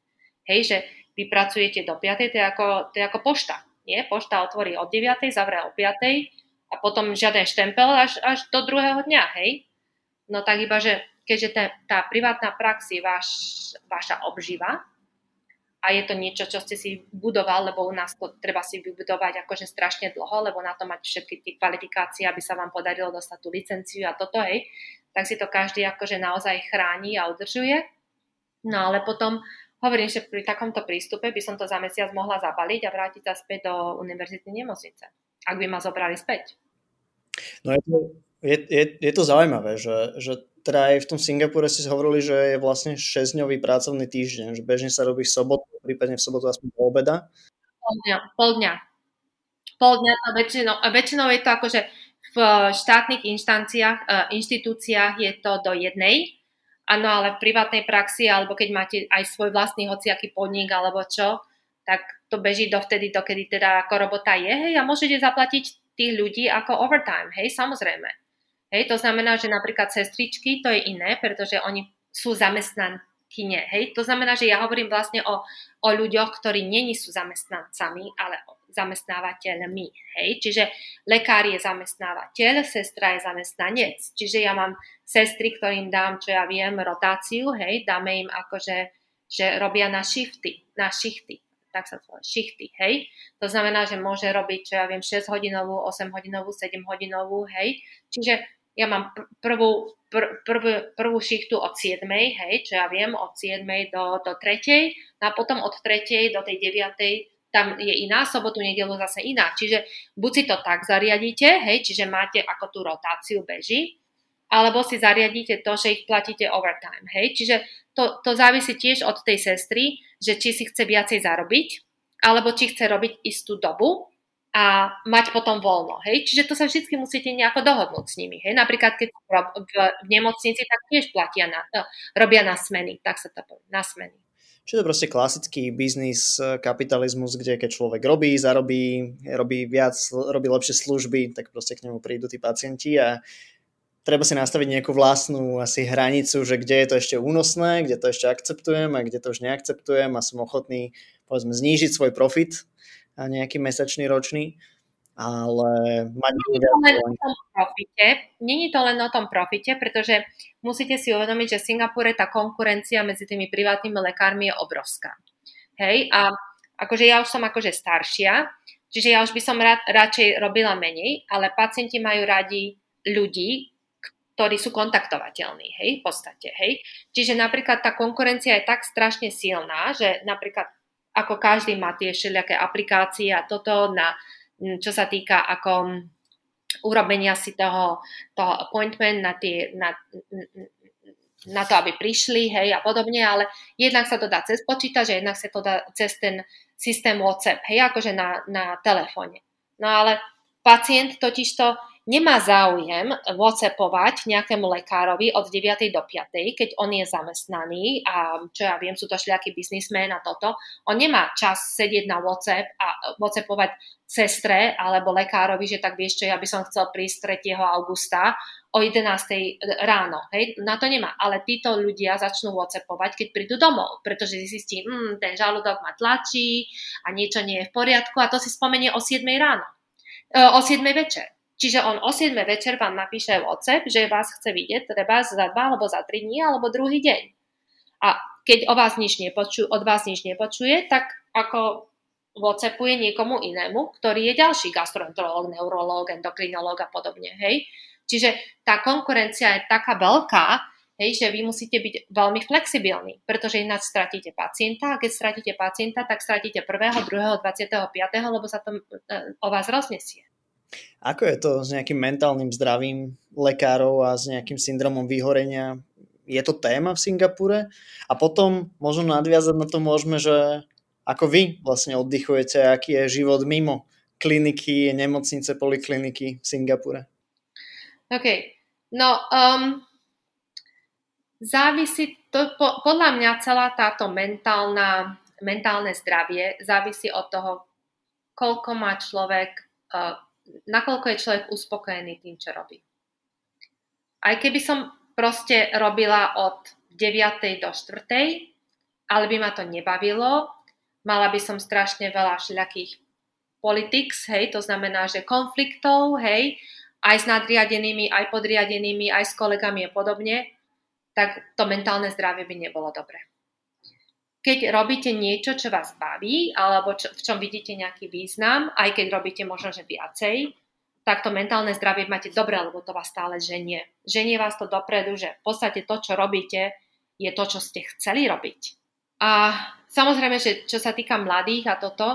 Hej, že vy pracujete do 5. To je ako, to je ako pošta. Nie? Pošta otvorí od 9. zavrie o 5. a potom žiaden štempel až, až do druhého dňa. Hej? No tak iba, že keďže tá, tá privátna prax je váš, vaša obživa, a je to niečo, čo ste si budoval, lebo u nás to treba si vybudovať akože strašne dlho, lebo na to mať všetky tie kvalifikácie, aby sa vám podarilo dostať tú licenciu a toto, hej, tak si to každý akože naozaj chráni a udržuje. No ale potom hovorím, že pri takomto prístupe by som to za mesiac mohla zabaliť a vrátiť sa späť do univerzitnej nemocnice, ak by ma zobrali späť. No je to, je, je, je to zaujímavé, že, že teda aj v tom Singapúre si hovorili, že je vlastne 6-dňový pracovný týždeň, že bežne sa robí v sobotu, prípadne v sobotu aspoň po obeda. Pol dňa, pol dňa. Pol dňa to väčšinou, väčšinou je to akože v štátnych inštanciách, e, inštitúciách je to do jednej, áno, ale v privátnej praxi, alebo keď máte aj svoj vlastný hociaký podnik alebo čo, tak to beží dovtedy, dokedy teda ako robota je, hej, a môžete zaplatiť tých ľudí ako overtime, hej, samozrejme. Hej, to znamená, že napríklad sestričky, to je iné, pretože oni sú zamestnankyne. Hej, to znamená, že ja hovorím vlastne o, o ľuďoch, ktorí není sú zamestnancami, ale zamestnávateľmi. Hej, čiže lekár je zamestnávateľ, sestra je zamestnanec. Čiže ja mám sestry, ktorým dám, čo ja viem, rotáciu, hej, dáme im akože, že robia na shifty, na shichty tak sa to šichty, hej. To znamená, že môže robiť, čo ja viem, 6 hodinovú, 8 hodinovú, 7 hodinovú, hej. Čiže ja mám prvú, pr, prv, prvú šichtu od 7, hej, čo ja viem, od 7 do, do 3, no a potom od 3 do tej 9 tam je iná, sobotu, nedelu zase iná. Čiže buď si to tak zariadíte, hej, čiže máte ako tú rotáciu beží, alebo si zariadíte to, že ich platíte overtime, hej. Čiže to, to závisí tiež od tej sestry, že či si chce viacej zarobiť, alebo či chce robiť istú dobu, a mať potom voľno. Hej? Čiže to sa vždy musíte nejako dohodnúť s nimi. Hej? Napríklad, keď v, nemocnici, tak tiež platia na, no, robia na smeny, tak sa to povie, na smeny. Čiže to proste klasický biznis, e, kapitalizmus, kde keď človek robí, zarobí, robí viac, robí lepšie služby, tak proste k nemu prídu tí pacienti a treba si nastaviť nejakú vlastnú asi hranicu, že kde je to ešte únosné, kde to ešte akceptujem a kde to už neakceptujem a som ochotný povedzme znížiť svoj profit nejaký mesačný, ročný, ale mať Není to len o tom profite, není to len o tom profite, pretože musíte si uvedomiť, že v Singapúre tá konkurencia medzi tými privátnymi lekármi je obrovská. Hej, a akože ja už som akože staršia, čiže ja už by som rád, radšej robila menej, ale pacienti majú radi ľudí, ktorí sú kontaktovateľní, hej, v podstate, hej. Čiže napríklad tá konkurencia je tak strašne silná, že napríklad ako každý má tie všelijaké aplikácie a toto na, čo sa týka ako urobenia si toho, toho appointment na, tie, na, na to, aby prišli, hej, a podobne, ale jednak sa to dá cez počítač, jednak sa to dá cez ten systém WhatsApp, hej, akože na, na telefóne. No ale pacient totižto nemá záujem whatsappovať nejakému lekárovi od 9. do 5. keď on je zamestnaný a čo ja viem, sú to šliaký biznismen a toto. On nemá čas sedieť na WhatsApp a whatsappovať sestre alebo lekárovi, že tak vieš čo, ja by som chcel prísť 3. augusta o 11. ráno. Hej? Na to nemá. Ale títo ľudia začnú whatsappovať, keď prídu domov, pretože zistí, hm, ten žalúdok ma tlačí a niečo nie je v poriadku a to si spomenie o 7. ráno. o 7 večer. Čiže on o 7 večer vám napíše WhatsApp, že vás chce vidieť treba za 2 alebo za 3 dní alebo druhý deň. A keď o vás nič nepoču, od vás nič nepočuje, tak ako WhatsAppuje niekomu inému, ktorý je ďalší gastroenterológ, neurológ, endokrinológ a podobne. Hej? Čiže tá konkurencia je taká veľká, hej, že vy musíte byť veľmi flexibilní, pretože ináč stratíte pacienta a keď stratíte pacienta, tak stratíte prvého, druhého, 25., lebo sa to e, o vás roznesie. Ako je to s nejakým mentálnym zdravím lekárov a s nejakým syndromom vyhorenia? Je to téma v Singapúre? A potom možno nadviazať na to môžeme, že ako vy vlastne oddychujete, aký je život mimo kliniky, nemocnice, polikliniky v Singapúre? OK. No, um, závisí to, po, podľa mňa celá táto mentálna, mentálne zdravie závisí od toho, koľko má človek uh, nakoľko je človek uspokojený tým, čo robí. Aj keby som proste robila od 9. do 4. ale by ma to nebavilo, mala by som strašne veľa všelijakých politics, hej, to znamená, že konfliktov, hej, aj s nadriadenými, aj podriadenými, aj s kolegami a podobne, tak to mentálne zdravie by nebolo dobré keď robíte niečo, čo vás baví, alebo čo, v čom vidíte nejaký význam, aj keď robíte možno, že viacej, tak to mentálne zdravie máte dobre, lebo to vás stále ženie. Ženie vás to dopredu, že v podstate to, čo robíte, je to, čo ste chceli robiť. A samozrejme, že čo sa týka mladých a toto,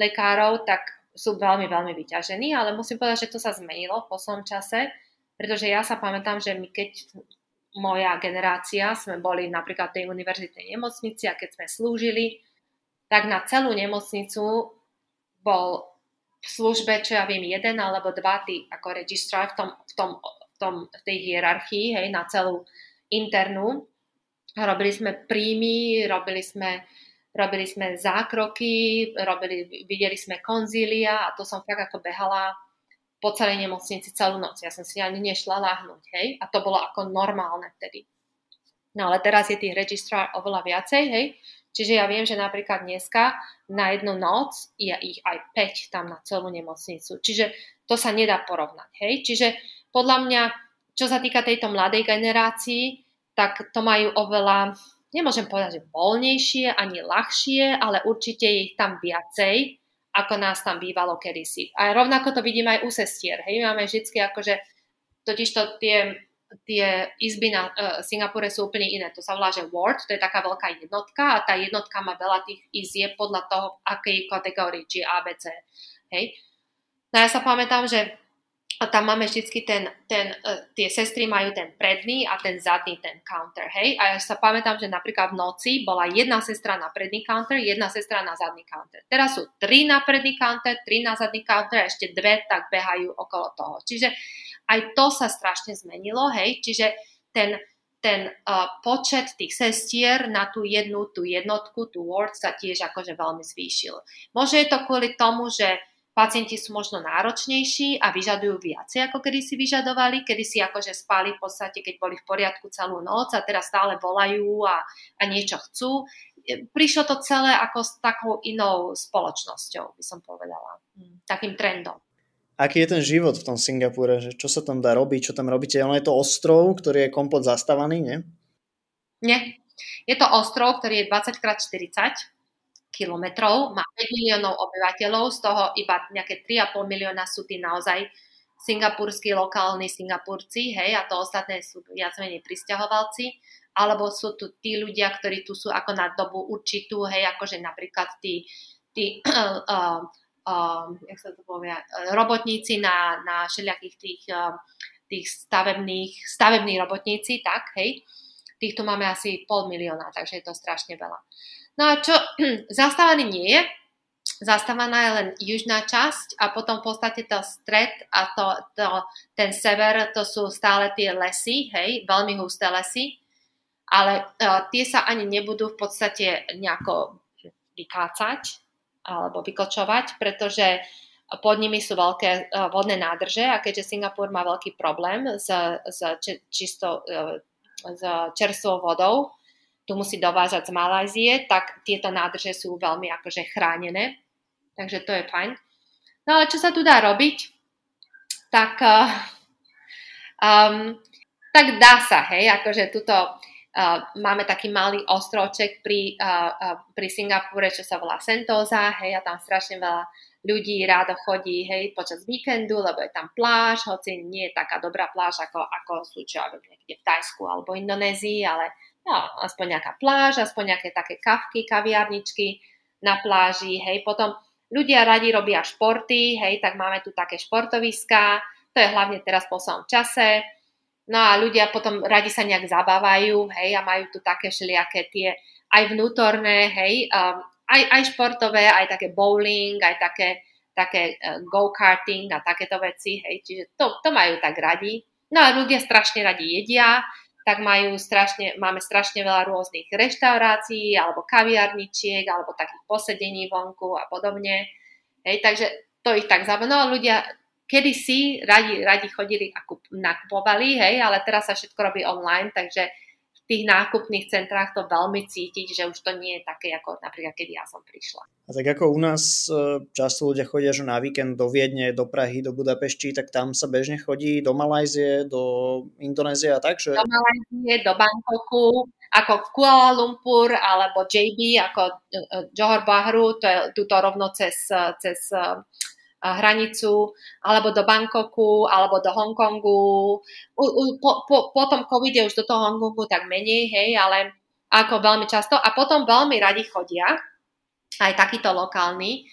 lekárov, tak sú veľmi, veľmi vyťažení, ale musím povedať, že to sa zmenilo v poslednom čase, pretože ja sa pamätám, že my keď moja generácia sme boli napríklad v tej univerzitnej nemocnici a keď sme slúžili, tak na celú nemocnicu bol v službe, čo ja viem, jeden alebo dva tí ako registrar v, tom, v, tom, v, tom, v tej hierarchii, hej, na celú internú. Robili sme príjmy, robili sme, robili sme zákroky, robili, videli sme konzília a to som fakt ako behala po celej nemocnici celú noc. Ja som si ani nešla láhnuť, hej? A to bolo ako normálne vtedy. No ale teraz je tých registrár oveľa viacej, hej? Čiže ja viem, že napríklad dneska na jednu noc je ich aj 5 tam na celú nemocnicu. Čiže to sa nedá porovnať, hej? Čiže podľa mňa, čo sa týka tejto mladej generácii, tak to majú oveľa, nemôžem povedať, že voľnejšie ani ľahšie, ale určite je ich tam viacej, ako nás tam bývalo kedysi. A rovnako to vidím aj u sestier. Hej, máme vždy akože, totižto tie, tie izby na uh, Singapure sú úplne iné. To sa volá, že ward, to je taká veľká jednotka a tá jednotka má veľa tých izieb podľa toho, akej kategórii, či ABC. Hej. No ja sa pamätám, že a tam máme vždycky ten, ten, uh, tie sestry majú ten predný a ten zadný ten counter, hej. A ja sa pamätám, že napríklad v noci bola jedna sestra na predný counter, jedna sestra na zadný counter. Teraz sú tri na predný counter, tri na zadný counter a ešte dve tak behajú okolo toho. Čiže aj to sa strašne zmenilo, hej. Čiže ten, ten uh, počet tých sestier na tú jednu, tú jednotku, tú ward sa tiež akože veľmi zvýšil. Možno je to kvôli tomu, že Pacienti sú možno náročnejší a vyžadujú viacej, ako kedy si vyžadovali, kedy si akože spali v podstate, keď boli v poriadku celú noc a teraz stále volajú a, a niečo chcú. Prišlo to celé ako s takou inou spoločnosťou, by som povedala. Hm, takým trendom. Aký je ten život v tom Singapúre? Že čo sa tam dá robiť? Čo tam robíte? Ono je to ostrov, ktorý je komplet zastávaný, nie? Nie. Je to ostrov, ktorý je 20x40 kilometrov, má 5 miliónov obyvateľov, z toho iba nejaké 3,5 milióna sú tí naozaj singapurskí lokálni Singapurci, hej, a to ostatné sú viac menej pristahovalci, alebo sú tu tí ľudia, ktorí tu sú ako na dobu určitú, hej, akože napríklad tí, tí uh, uh, jak sa to povie, robotníci na, na všelijakých tých, uh, tých stavebných, stavební robotníci, tak, hej, tých tu máme asi pol milióna, takže je to strašne veľa. No a čo zastávaný nie je, zastávaná je len južná časť a potom v podstate to stred a to, to, ten sever, to sú stále tie lesy, hej, veľmi husté lesy, ale uh, tie sa ani nebudú v podstate nejako vykácať alebo vykočovať, pretože pod nimi sú veľké uh, vodné nádrže a keďže Singapur má veľký problém s, s čisto uh, s čerstvou vodou, tu musí dovážať z Malajzie, tak tieto nádrže sú veľmi akože chránené, takže to je fajn. No ale čo sa tu dá robiť? Tak, uh, um, tak dá sa, hej, akože tuto uh, máme taký malý ostrovček pri, uh, uh, pri Singapúre, čo sa volá Sentosa, hej, a tam strašne veľa ľudí rádo chodí, hej, počas víkendu, lebo je tam pláž, hoci nie je taká dobrá pláž, ako, ako sú, čo v Tajsku alebo Indonézii, ale no, aspoň nejaká pláž, aspoň nejaké také kavky, kaviarničky na pláži, hej, potom Ľudia radi robia športy, hej, tak máme tu také športoviská, to je hlavne teraz v poslednom čase. No a ľudia potom radi sa nejak zabávajú, hej, a majú tu také všelijaké tie aj vnútorné, hej, um, aj, aj športové, aj také bowling, aj také, také uh, go-karting a takéto veci, hej, čiže to, to majú tak radi. No a ľudia strašne radi jedia, tak majú strašne, máme strašne veľa rôznych reštaurácií alebo kaviarničiek alebo takých posedení vonku a podobne. Hej, takže to ich tak zaujímalo. Ľudia kedysi radi, radi chodili a nakupovali, hej, ale teraz sa všetko robí online, takže tých nákupných centrách to veľmi cítiť, že už to nie je také, ako napríklad, keď ja som prišla. A tak ako u nás e, často ľudia chodia, že na víkend do Viedne, do Prahy, do Budapešti, tak tam sa bežne chodí do Malajzie, do Indonézie a tak, že... Do Malajzie, do Bangkoku, ako Kuala Lumpur alebo JB, ako e, e, Johor Bahru, to je tuto rovno cez, cez hranicu, alebo do Bangkoku, alebo do Hongkongu. U, u, po, po, po tom covide už do toho Hongkongu tak menej, hej, ale ako veľmi často. A potom veľmi radi chodia, aj takýto lokálny.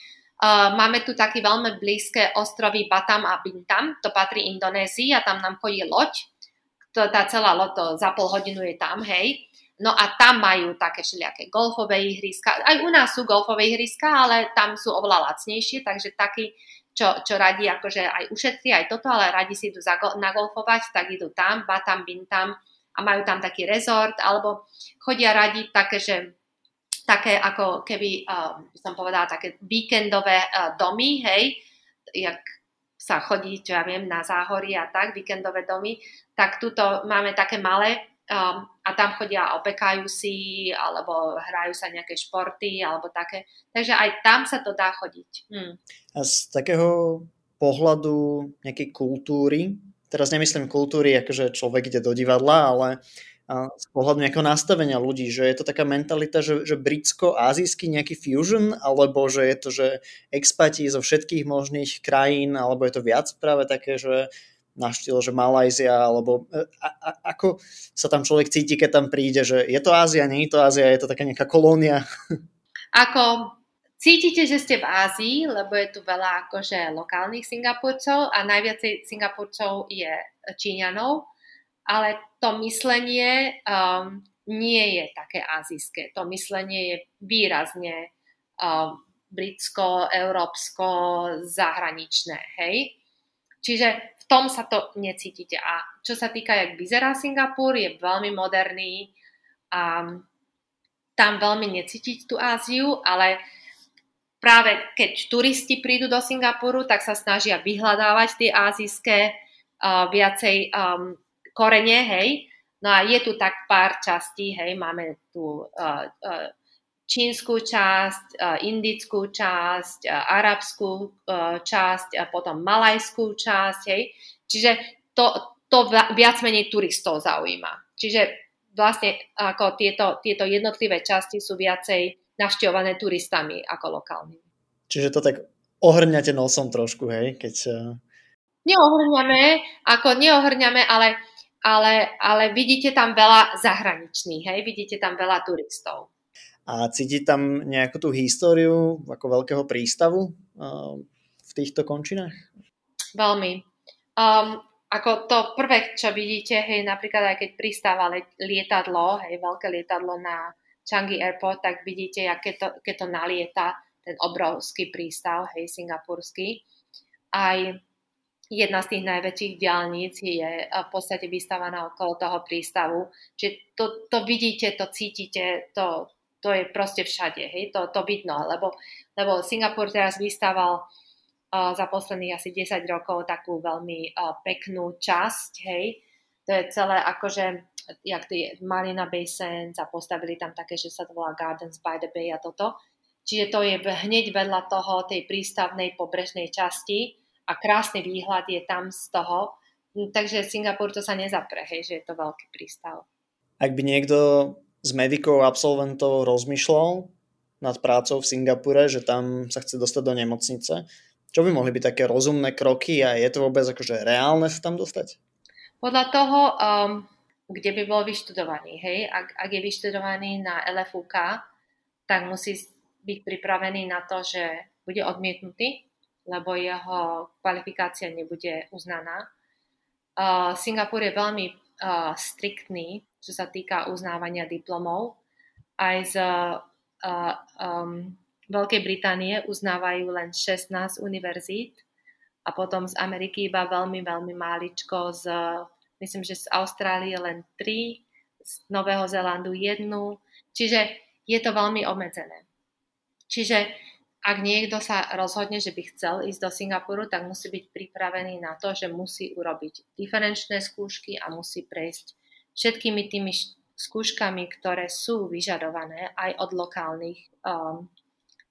Uh, máme tu taký veľmi blízke ostrovy Batam a Bintam, to patrí Indonézii a tam nám chodí loď. To, tá celá loď to za pol hodinu je tam, hej. No a tam majú také všelijaké golfové ihriska. Aj u nás sú golfové ihriska, ale tam sú oveľa lacnejšie, takže taký, čo, čo radi akože aj ušetri aj toto, ale radi si idú nagolfovať, tak idú tam, Batam, Bintam a majú tam taký rezort, alebo chodia radi také, že také ako keby, uh, som povedala, také víkendové uh, domy, hej, jak sa chodí, čo ja viem, na záhory a tak, víkendové domy, tak tuto máme také malé um, a tam chodia a opekajú si, alebo hrajú sa nejaké športy, alebo také. Takže aj tam sa to dá chodiť. Hmm. A z takého pohľadu nejakej kultúry, teraz nemyslím kultúry, akože človek ide do divadla, ale z pohľadu nejakého nastavenia ľudí, že je to taká mentalita, že, že britsko-azijský nejaký fusion, alebo že je to, že expati zo všetkých možných krajín, alebo je to viac práve také, že na štýl, že Malajzia, alebo e, a, a, ako sa tam človek cíti, keď tam príde, že je to Ázia, nie je to Ázia, je to taká nejaká kolónia? Ako cítite, že ste v Ázii, lebo je tu veľa akože lokálnych Singapurcov a najviacej Singapurcov je Číňanov, ale to myslenie um, nie je také azijské. To myslenie je výrazne um, britsko, európsko, zahraničné, hej? Čiže v tom sa to necítite. A čo sa týka, jak vyzerá Singapur, je veľmi moderný a tam veľmi necítiť tú Áziu, ale práve keď turisti prídu do Singapuru, tak sa snažia vyhľadávať tie azijské uh, viacej um, korene, hej. No a je tu tak pár častí, hej, máme tu uh, uh, čínsku časť, indickú časť, arabskú časť a potom malajskú časť. Hej. Čiže to, to viac menej turistov zaujíma. Čiže vlastne ako tieto, tieto jednotlivé časti sú viacej navštevované turistami ako lokálnymi. Čiže to tak ohrňate nosom trošku, hej? Keď... Neohrňame, ako neohrňame, ale, ale, ale vidíte tam veľa zahraničných, hej? Vidíte tam veľa turistov a cíti tam nejakú tú históriu ako veľkého prístavu v týchto končinách? Veľmi. Um, ako to prvé, čo vidíte, hej, napríklad aj keď pristáva lietadlo, hej, veľké lietadlo na Changi Airport, tak vidíte, keď to, keď to nalieta, ten obrovský prístav, hej, singapurský. Aj jedna z tých najväčších diálnic je v podstate vystávaná okolo toho prístavu. Čiže to, to vidíte, to cítite, to, to je proste všade, hej, to, to vidno, lebo, lebo Singapur teraz vystával uh, za posledných asi 10 rokov takú veľmi uh, peknú časť, hej, to je celé akože, jak tie Marina Bay Sands a postavili tam také, že sa to volá Gardens by the Bay a toto. čiže to je hneď vedľa toho tej prístavnej pobrežnej časti a krásny výhľad je tam z toho. Takže Singapur to sa nezapre, hej, že je to veľký prístav. Ak by niekto z medikov absolventov rozmýšľal nad prácou v Singapure, že tam sa chce dostať do nemocnice, čo by mohli byť také rozumné kroky a je to vôbec akože reálne sa tam dostať? Podľa toho, um, kde by bol vyštudovaný, hej, ak, ak je vyštudovaný na LFUK, tak musí byť pripravený na to, že bude odmietnutý, lebo jeho kvalifikácia nebude uznaná. Uh, Singapur je veľmi uh, striktný, čo sa týka uznávania diplomov. Aj z uh, um, Veľkej Británie uznávajú len 16 univerzít a potom z Ameriky iba veľmi, veľmi máličko, z, myslím, že z Austrálie len 3, z Nového Zélandu jednu, čiže je to veľmi obmedzené. Čiže ak niekto sa rozhodne, že by chcel ísť do Singapuru, tak musí byť pripravený na to, že musí urobiť diferenčné skúšky a musí prejsť všetkými tými skúškami, ktoré sú vyžadované aj od lokálnych um,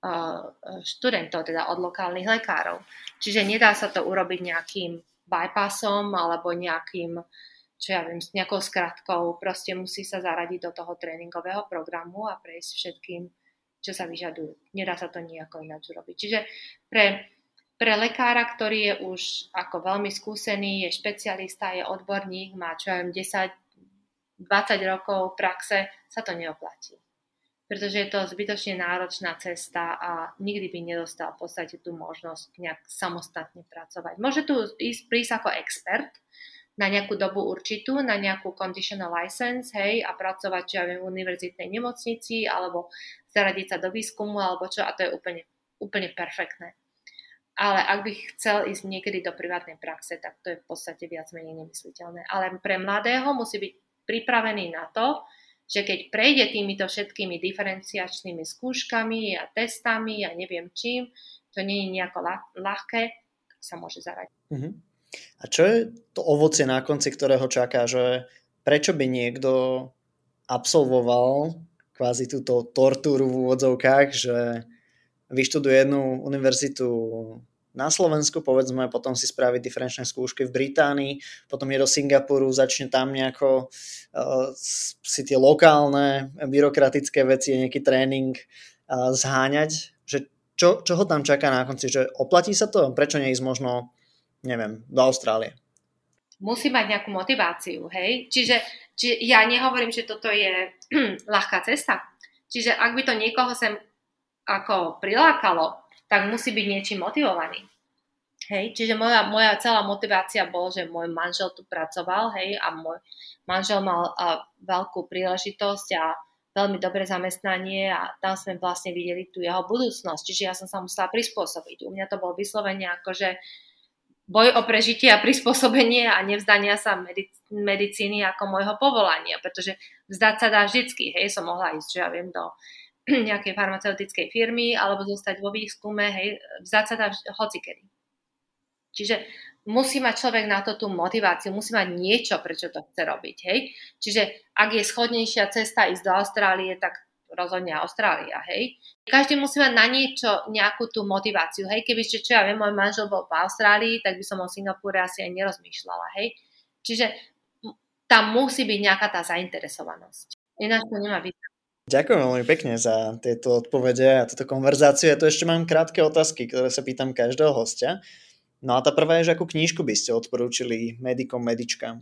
uh, študentov, teda od lokálnych lekárov. Čiže nedá sa to urobiť nejakým bypassom alebo nejakým, čo ja viem, nejakou skratkou. Proste musí sa zaradiť do toho tréningového programu a prejsť všetkým čo sa vyžadujú. Nedá sa to nejako ináč urobiť. Čiže pre, pre lekára, ktorý je už ako veľmi skúsený, je špecialista, je odborník, má čo ja viem 10, 20 rokov praxe, sa to neoplatí. Pretože je to zbytočne náročná cesta a nikdy by nedostal v podstate tú možnosť nejak samostatne pracovať. Môže tu ísť prísť ako expert, na nejakú dobu určitú, na nejakú conditional license, hej, a pracovať, čo ja viem, v univerzitnej nemocnici, alebo zaradiť sa do výskumu, alebo čo, a to je úplne, úplne perfektné. Ale ak by chcel ísť niekedy do privátnej praxe, tak to je v podstate viac menej nemysliteľné. Ale pre mladého musí byť pripravený na to, že keď prejde týmito všetkými diferenciačnými skúškami a testami a neviem čím, to nie je nejako ľahké, tak sa môže zaradiť. Mm-hmm. A čo je to ovocie na konci, ktorého čaká, že prečo by niekto absolvoval kvázi túto tortúru v úvodzovkách, že vyštuduje jednu univerzitu na Slovensku, povedzme, potom si spraví diferenčné skúšky v Británii, potom je do Singapuru, začne tam nejako uh, si tie lokálne byrokratické veci, nejaký tréning uh, zháňať, že čo, čo ho tam čaká na konci, že oplatí sa to? Prečo neísť možno neviem, do Austrálie. Musí mať nejakú motiváciu, hej? Čiže, čiže ja nehovorím, že toto je ľahká cesta. Čiže ak by to niekoho sem ako prilákalo, tak musí byť niečím motivovaný. Hej, čiže moja, moja celá motivácia bol, že môj manžel tu pracoval, hej, a môj manžel mal a, veľkú príležitosť a veľmi dobré zamestnanie a tam sme vlastne videli tú jeho budúcnosť, čiže ja som sa musela prispôsobiť. U mňa to bol vyslovene ako, že boj o prežitie a prispôsobenie a nevzdania sa medic- medicíny ako môjho povolania, pretože vzdať sa dá vždycky, hej, som mohla ísť, že ja viem, do nejakej farmaceutickej firmy alebo zostať vo výskume, hej, vzdať sa dá hocikedy. Čiže musí mať človek na to tú motiváciu, musí mať niečo, prečo to chce robiť, hej. Čiže ak je schodnejšia cesta ísť do Austrálie, tak rozhodne Austrália, hej. Každý musí mať na niečo nejakú tú motiváciu, hej. Keby ešte, čo ja viem, môj manžel bol v Austrálii, tak by som o Singapúre asi aj nerozmýšľala, hej. Čiže tam musí byť nejaká tá zainteresovanosť. Ináč to nemá byť. Ďakujem veľmi pekne za tieto odpovede a túto konverzáciu. Ja tu ešte mám krátke otázky, ktoré sa pýtam každého hostia. No a tá prvá je, že akú knížku by ste odporúčili medikom, medičkám?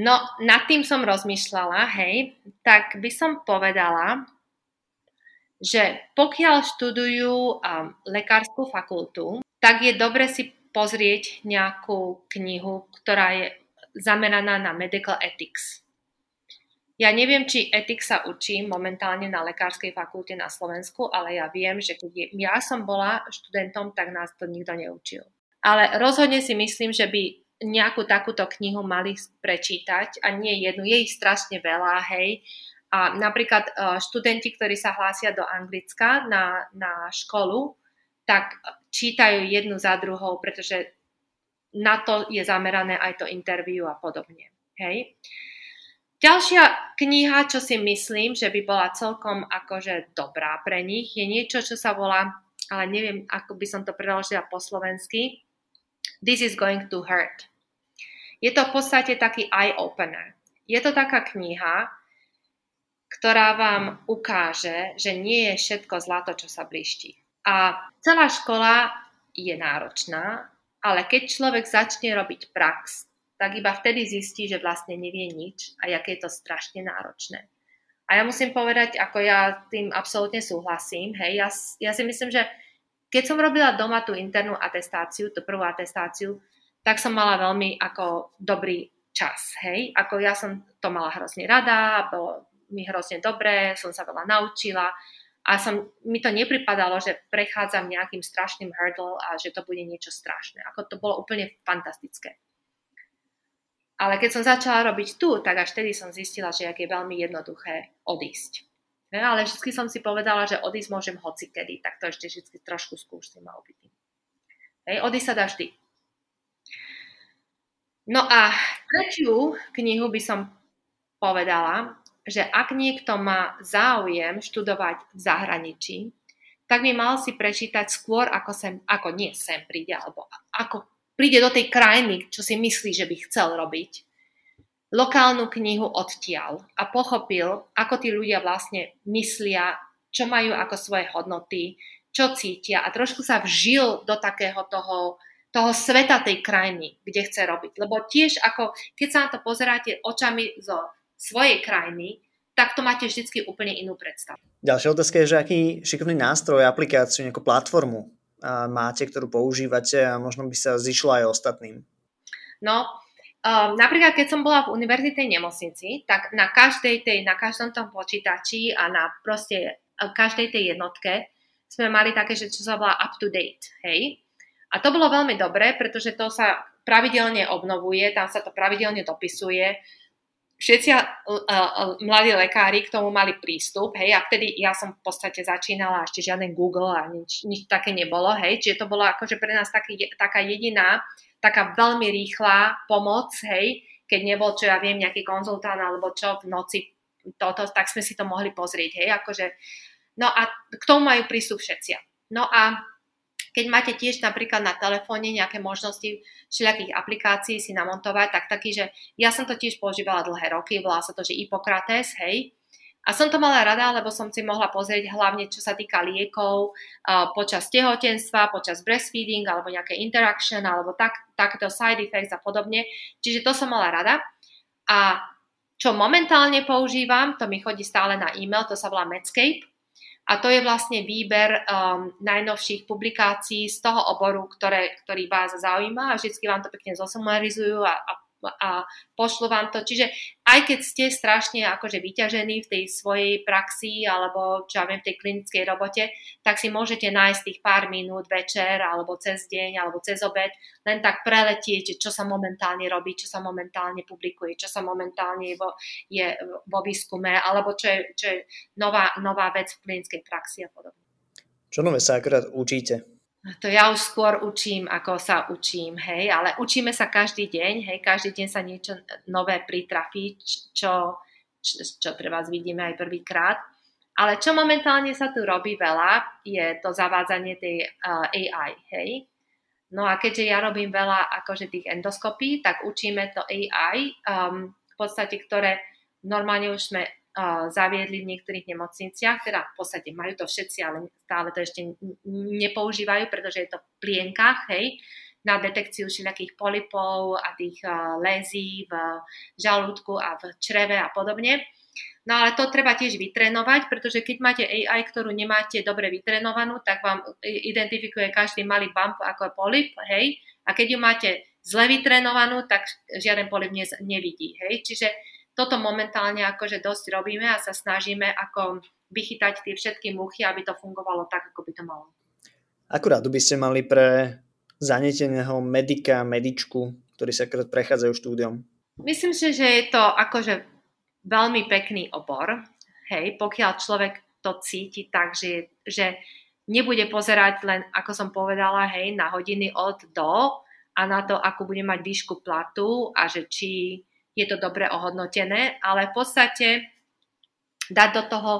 No, nad tým som rozmýšľala, hej, tak by som povedala, že pokiaľ študujú um, lekárskú fakultu, tak je dobre si pozrieť nejakú knihu, ktorá je zameraná na medical ethics. Ja neviem, či etik sa učí momentálne na lekárskej fakulte na Slovensku, ale ja viem, že keď ja som bola študentom, tak nás to nikto neučil. Ale rozhodne si myslím, že by nejakú takúto knihu mali prečítať a nie jednu, je ich strašne veľa, hej. A napríklad e, študenti, ktorí sa hlásia do Anglicka na, na školu, tak čítajú jednu za druhou, pretože na to je zamerané aj to interview a podobne. Hej. Ďalšia kniha, čo si myslím, že by bola celkom akože dobrá pre nich, je niečo, čo sa volá, ale neviem, ako by som to preložila po slovensky, This is going to hurt. Je to v podstate taký eye-opener. Je to taká kniha, ktorá vám ukáže, že nie je všetko zlato, čo sa bliští. A celá škola je náročná, ale keď človek začne robiť prax, tak iba vtedy zistí, že vlastne nevie nič a aké je to strašne náročné. A ja musím povedať, ako ja tým absolútne súhlasím, hej, ja, ja si myslím, že keď som robila doma tú internú atestáciu, tú prvú atestáciu, tak som mala veľmi ako dobrý čas, hej, ako ja som to mala hrozne rada, bolo mi hrozne dobré, som sa veľa naučila a som, mi to nepripadalo, že prechádzam nejakým strašným hurdle a že to bude niečo strašné. Ako to bolo úplne fantastické. Ale keď som začala robiť tu, tak až vtedy som zistila, že je veľmi jednoduché odísť. Ne, ale vždy som si povedala, že odísť môžem hoci kedy, tak to ešte vždy trošku skúsim a uvidím. Hej, odísť sa dá vždy. No a tretiu knihu by som povedala, že ak niekto má záujem študovať v zahraničí, tak by mal si prečítať skôr, ako, sem, ako nie sem príde, alebo ako príde do tej krajiny, čo si myslí, že by chcel robiť, lokálnu knihu odtiaľ a pochopil, ako tí ľudia vlastne myslia, čo majú ako svoje hodnoty, čo cítia a trošku sa vžil do takého toho, toho sveta tej krajiny, kde chce robiť. Lebo tiež ako, keď sa na to pozeráte očami zo svojej krajiny, tak to máte vždy úplne inú predstavu. Ďalšia otázka je, že aký šikovný nástroj, aplikáciu, nejakú platformu máte, ktorú používate a možno by sa zišlo aj ostatným? No, um, napríklad keď som bola v univerzitnej nemocnici, tak na každej tej, na každom tom počítači a na proste každej tej jednotke sme mali také, že čo sa volá up to date, hej. A to bolo veľmi dobré, pretože to sa pravidelne obnovuje, tam sa to pravidelne dopisuje, všetci uh, mladí lekári k tomu mali prístup, hej, a vtedy ja som v podstate začínala, ešte žiaden Google a nič, nič také nebolo, hej, čiže to bolo akože pre nás taký, taká jediná, taká veľmi rýchla pomoc, hej, keď nebol, čo ja viem, nejaký konzultant alebo čo v noci toto, tak sme si to mohli pozrieť, hej, akože, no a k tomu majú prístup všetci. No a keď máte tiež napríklad na telefóne nejaké možnosti všelijakých aplikácií si namontovať, tak taký, že ja som to tiež používala dlhé roky, volá sa to, že Hippokrates, hej, a som to mala rada, lebo som si mohla pozrieť hlavne, čo sa týka liekov uh, počas tehotenstva, počas breastfeeding alebo nejaké interaction alebo tak, takéto side effects a podobne. Čiže to som mala rada. A čo momentálne používam, to mi chodí stále na e-mail, to sa volá Medscape. A to je vlastne výber um, najnovších publikácií z toho oboru, ktoré, ktorý vás zaujíma. A vždy vám to pekne zosumarizujú a, a a pošlu vám to. Čiže aj keď ste strašne akože vyťažení v tej svojej praxi alebo čo ja viem, v tej klinickej robote, tak si môžete nájsť tých pár minút večer alebo cez deň alebo cez obed len tak preletieť, čo sa momentálne robí, čo sa momentálne publikuje, čo sa momentálne vo, je vo výskume alebo čo je, čo je nová, nová vec v klinickej praxi a podobne. Čo nové sa akorát učíte? To ja už skôr učím, ako sa učím, hej, ale učíme sa každý deň, hej, každý deň sa niečo nové pritrafí, čo, čo, pre vás vidíme aj prvýkrát. Ale čo momentálne sa tu robí veľa, je to zavádzanie tej uh, AI, hej. No a keďže ja robím veľa akože tých endoskopí, tak učíme to AI, um, v podstate, ktoré normálne už sme zaviedli v niektorých nemocniciach, teda v podstate majú to všetci, ale stále to ešte nepoužívajú, pretože je to v plienkach, hej, na detekciu všelijakých polipov a tých lézí v žalúdku a v čreve a podobne. No ale to treba tiež vytrénovať, pretože keď máte AI, ktorú nemáte dobre vytrénovanú, tak vám identifikuje každý malý bump ako polip, hej, a keď ju máte zle vytrénovanú, tak žiaden polip nevidí, hej. Čiže toto momentálne akože dosť robíme a sa snažíme ako vychytať tie všetky muchy, aby to fungovalo tak, ako by to malo. Akurát by ste mali pre zaneteného medika, medičku, ktorí sa krát prechádzajú štúdiom? Myslím si, že je to akože veľmi pekný obor, hej, pokiaľ človek to cíti tak, že, že nebude pozerať len, ako som povedala, hej, na hodiny od do a na to, ako bude mať výšku platu a že či je to dobre ohodnotené, ale v podstate dať do toho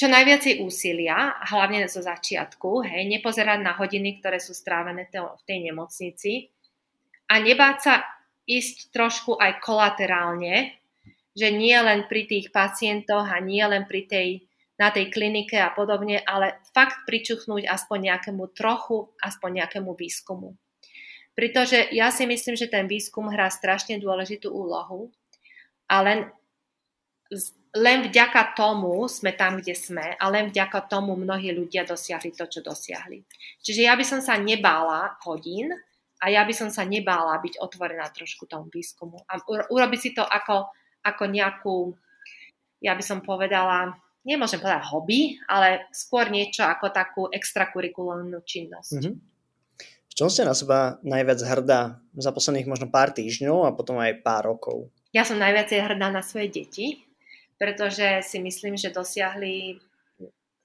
čo najviacej úsilia, hlavne zo začiatku, hej, nepozerať na hodiny, ktoré sú strávené v tej nemocnici a nebáť sa ísť trošku aj kolaterálne, že nie len pri tých pacientoch a nie len pri tej, na tej klinike a podobne, ale fakt pričuchnúť aspoň nejakému trochu, aspoň nejakému výskumu. Pretože ja si myslím, že ten výskum hrá strašne dôležitú úlohu a len len vďaka tomu sme tam, kde sme a len vďaka tomu mnohí ľudia dosiahli to, čo dosiahli. Čiže ja by som sa nebála hodín a ja by som sa nebála byť otvorená trošku tomu výskumu a urobiť si to ako, ako nejakú, ja by som povedala, nemôžem povedať hobby, ale skôr niečo ako takú extrakurikulárnu činnosť. Mm-hmm. Čom ste na seba najviac hrdá za posledných možno pár týždňov a potom aj pár rokov? Ja som najviac hrdá na svoje deti, pretože si myslím, že dosiahli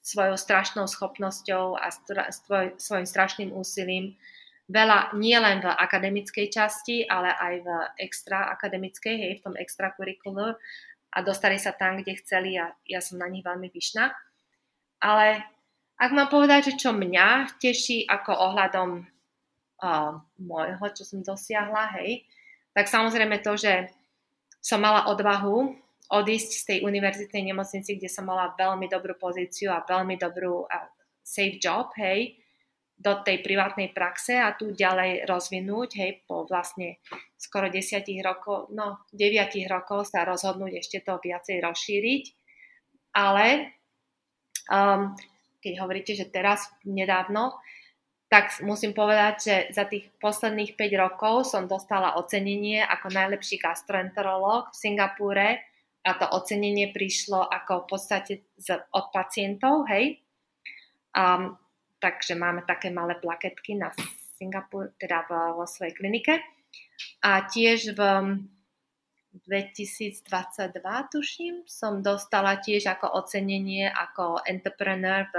svojou strašnou schopnosťou a svoj, svojim strašným úsilím veľa nie len v akademickej časti, ale aj v extra akademickej, hej, v tom extracurricular a dostali sa tam, kde chceli a ja som na nich veľmi pyšná. Ale ak mám povedať, že čo mňa teší ako ohľadom uh, môjho, čo som dosiahla, hej, tak samozrejme to, že som mala odvahu odísť z tej univerzitnej nemocnici, kde som mala veľmi dobrú pozíciu a veľmi dobrú a safe job, hej, do tej privátnej praxe a tu ďalej rozvinúť, hej, po vlastne skoro desiatich rokov, no deviatich rokov sa rozhodnúť ešte to viacej rozšíriť. Ale um, keď hovoríte, že teraz nedávno, tak musím povedať, že za tých posledných 5 rokov som dostala ocenenie ako najlepší gastroenterológ v Singapúre a to ocenenie prišlo ako v podstate od pacientov, hej. Um, takže máme také malé plaketky na Singapur, teda vo, vo svojej klinike. A tiež v 2022, tuším, som dostala tiež ako ocenenie ako entrepreneur v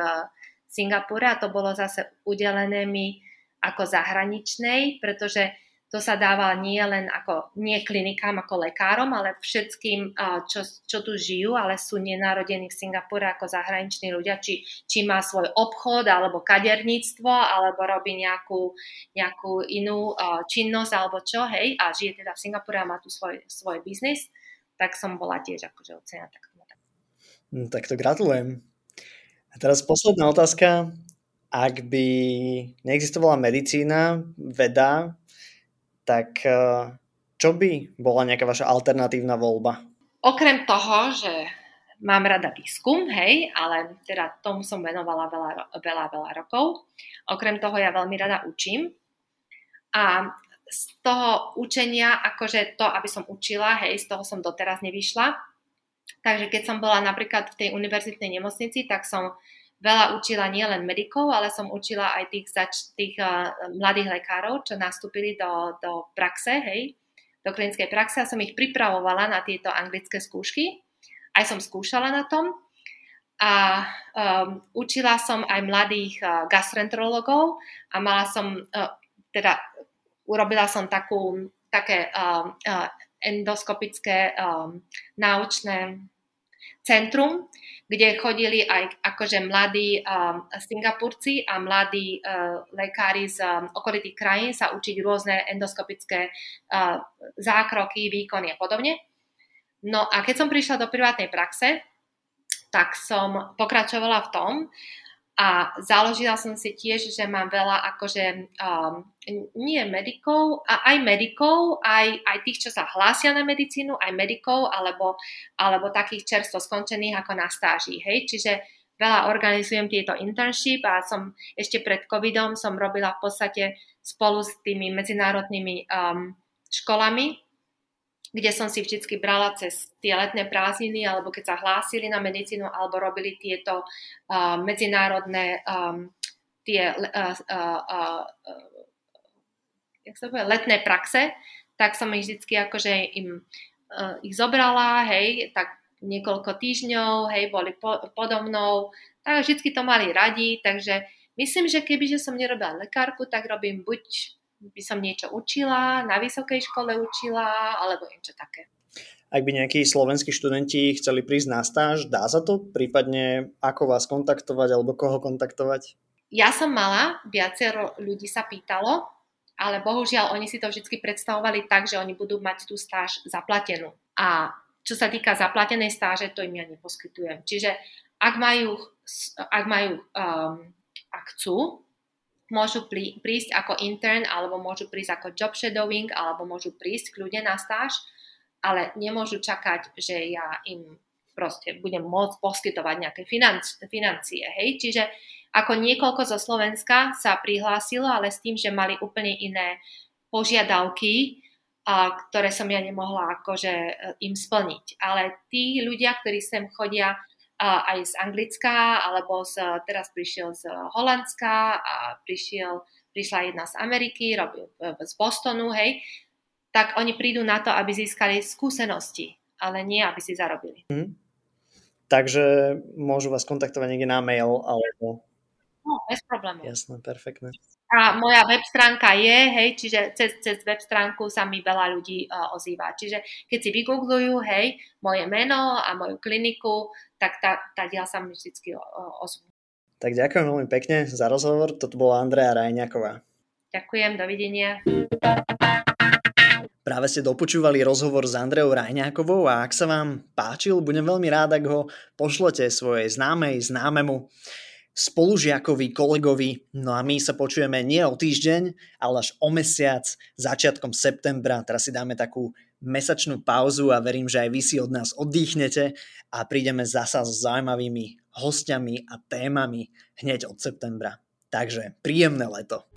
Singapure a to bolo zase udelené mi ako zahraničnej, pretože to sa dáva nie len ako, nie klinikám ako lekárom, ale všetkým, čo, čo tu žijú, ale sú nenarodení v Singapúre ako zahraniční ľudia, či, či má svoj obchod, alebo kaderníctvo, alebo robí nejakú, nejakú inú činnosť, alebo čo, hej, a žije teda v Singapúre a má tu svoj, svoj biznis, tak som bola tiež akože ocená. Tak, no, tak to gratulujem. A teraz posledná otázka. Ak by neexistovala medicína, veda, tak eh, čo by bola nejaká vaša alternatívna voľba? Okrem toho, že mám rada výskum, hej, ale teda tomu som venovala veľa, veľa, veľa rokov. Okrem toho ja veľmi rada učím. A z toho učenia, akože to, aby som učila, hej, z toho som doteraz nevyšla. Takže keď som bola napríklad v tej univerzitnej nemocnici, tak som veľa učila nielen medikov, ale som učila aj tých, zač- tých uh, mladých lekárov, čo nastúpili do, do praxe, hej, do klinickej praxe a som ich pripravovala na tieto anglické skúšky. Aj som skúšala na tom a um, učila som aj mladých uh, gastroenterologov a mala som, uh, teda urobila som takú, také uh, uh, endoskopické um, náučné centrum, kde chodili aj akože mladí um, Singapurci a mladí uh, lekári z um, okolitých krajín sa učiť rôzne endoskopické uh, zákroky, výkony a podobne. No a keď som prišla do privátnej praxe, tak som pokračovala v tom, a založila som si tiež, že mám veľa akože um, nie medikov, a aj medikov, aj, aj tých, čo sa hlásia na medicínu, aj medikov, alebo, alebo takých čerstvo skončených ako na stáži. Hej? Čiže veľa organizujem tieto internship a som ešte pred covidom som robila v podstate spolu s tými medzinárodnými um, školami kde som si vždy brala cez tie letné prázdniny, alebo keď sa hlásili na medicínu, alebo robili tieto uh, medzinárodné um, tie uh, uh, uh, jak sa povie, letné praxe, tak som ich vždy akože im uh, ich zobrala, hej, tak niekoľko týždňov, hej, boli po, podo tak vždy to mali radi, takže myslím, že keby že som nerobila lekárku, tak robím buď by som niečo učila, na vysokej škole učila, alebo niečo také. Ak by nejakí slovenskí študenti chceli prísť na stáž, dá sa to? Prípadne ako vás kontaktovať alebo koho kontaktovať? Ja som mala, viacero ľudí sa pýtalo, ale bohužiaľ oni si to vždy predstavovali tak, že oni budú mať tú stáž zaplatenú. A čo sa týka zaplatenej stáže, to im ja neposkytujem. Čiže ak majú, ak majú um, ak chcú, môžu prísť ako intern, alebo môžu prísť ako job shadowing, alebo môžu prísť kľudne na stáž, ale nemôžu čakať, že ja im proste budem môcť poskytovať nejaké financ- financie. Hej? Čiže ako niekoľko zo Slovenska sa prihlásilo, ale s tým, že mali úplne iné požiadavky, a, ktoré som ja nemohla akože e, im splniť. Ale tí ľudia, ktorí sem chodia aj z Anglicka, alebo z, teraz prišiel z Holandska a prišiel, prišla jedna z Ameriky, robil z Bostonu, hej, tak oni prídu na to, aby získali skúsenosti, ale nie, aby si zarobili. Hmm. Takže môžu vás kontaktovať niekde na mail alebo... No, bez problémov. Jasné, perfektné. A moja web stránka je, hej, čiže cez, cez web stránku sa mi veľa ľudí uh, ozýva. Čiže keď si vygooglujú, hej, moje meno a moju kliniku, tak tá, tá diel sa mi vždy uh, ozvú. Tak ďakujem veľmi pekne za rozhovor. Toto bola Andrea Rajňaková. Ďakujem, dovidenia. Práve ste dopočúvali rozhovor s Andreou Rajňákovou a ak sa vám páčil, budem veľmi rád, ak ho pošlete svojej známej, známemu spolužiakovi, kolegovi. No a my sa počujeme nie o týždeň, ale až o mesiac, začiatkom septembra. Teraz si dáme takú mesačnú pauzu a verím, že aj vy si od nás oddychnete a prídeme zasa s zaujímavými hostiami a témami hneď od septembra. Takže príjemné leto.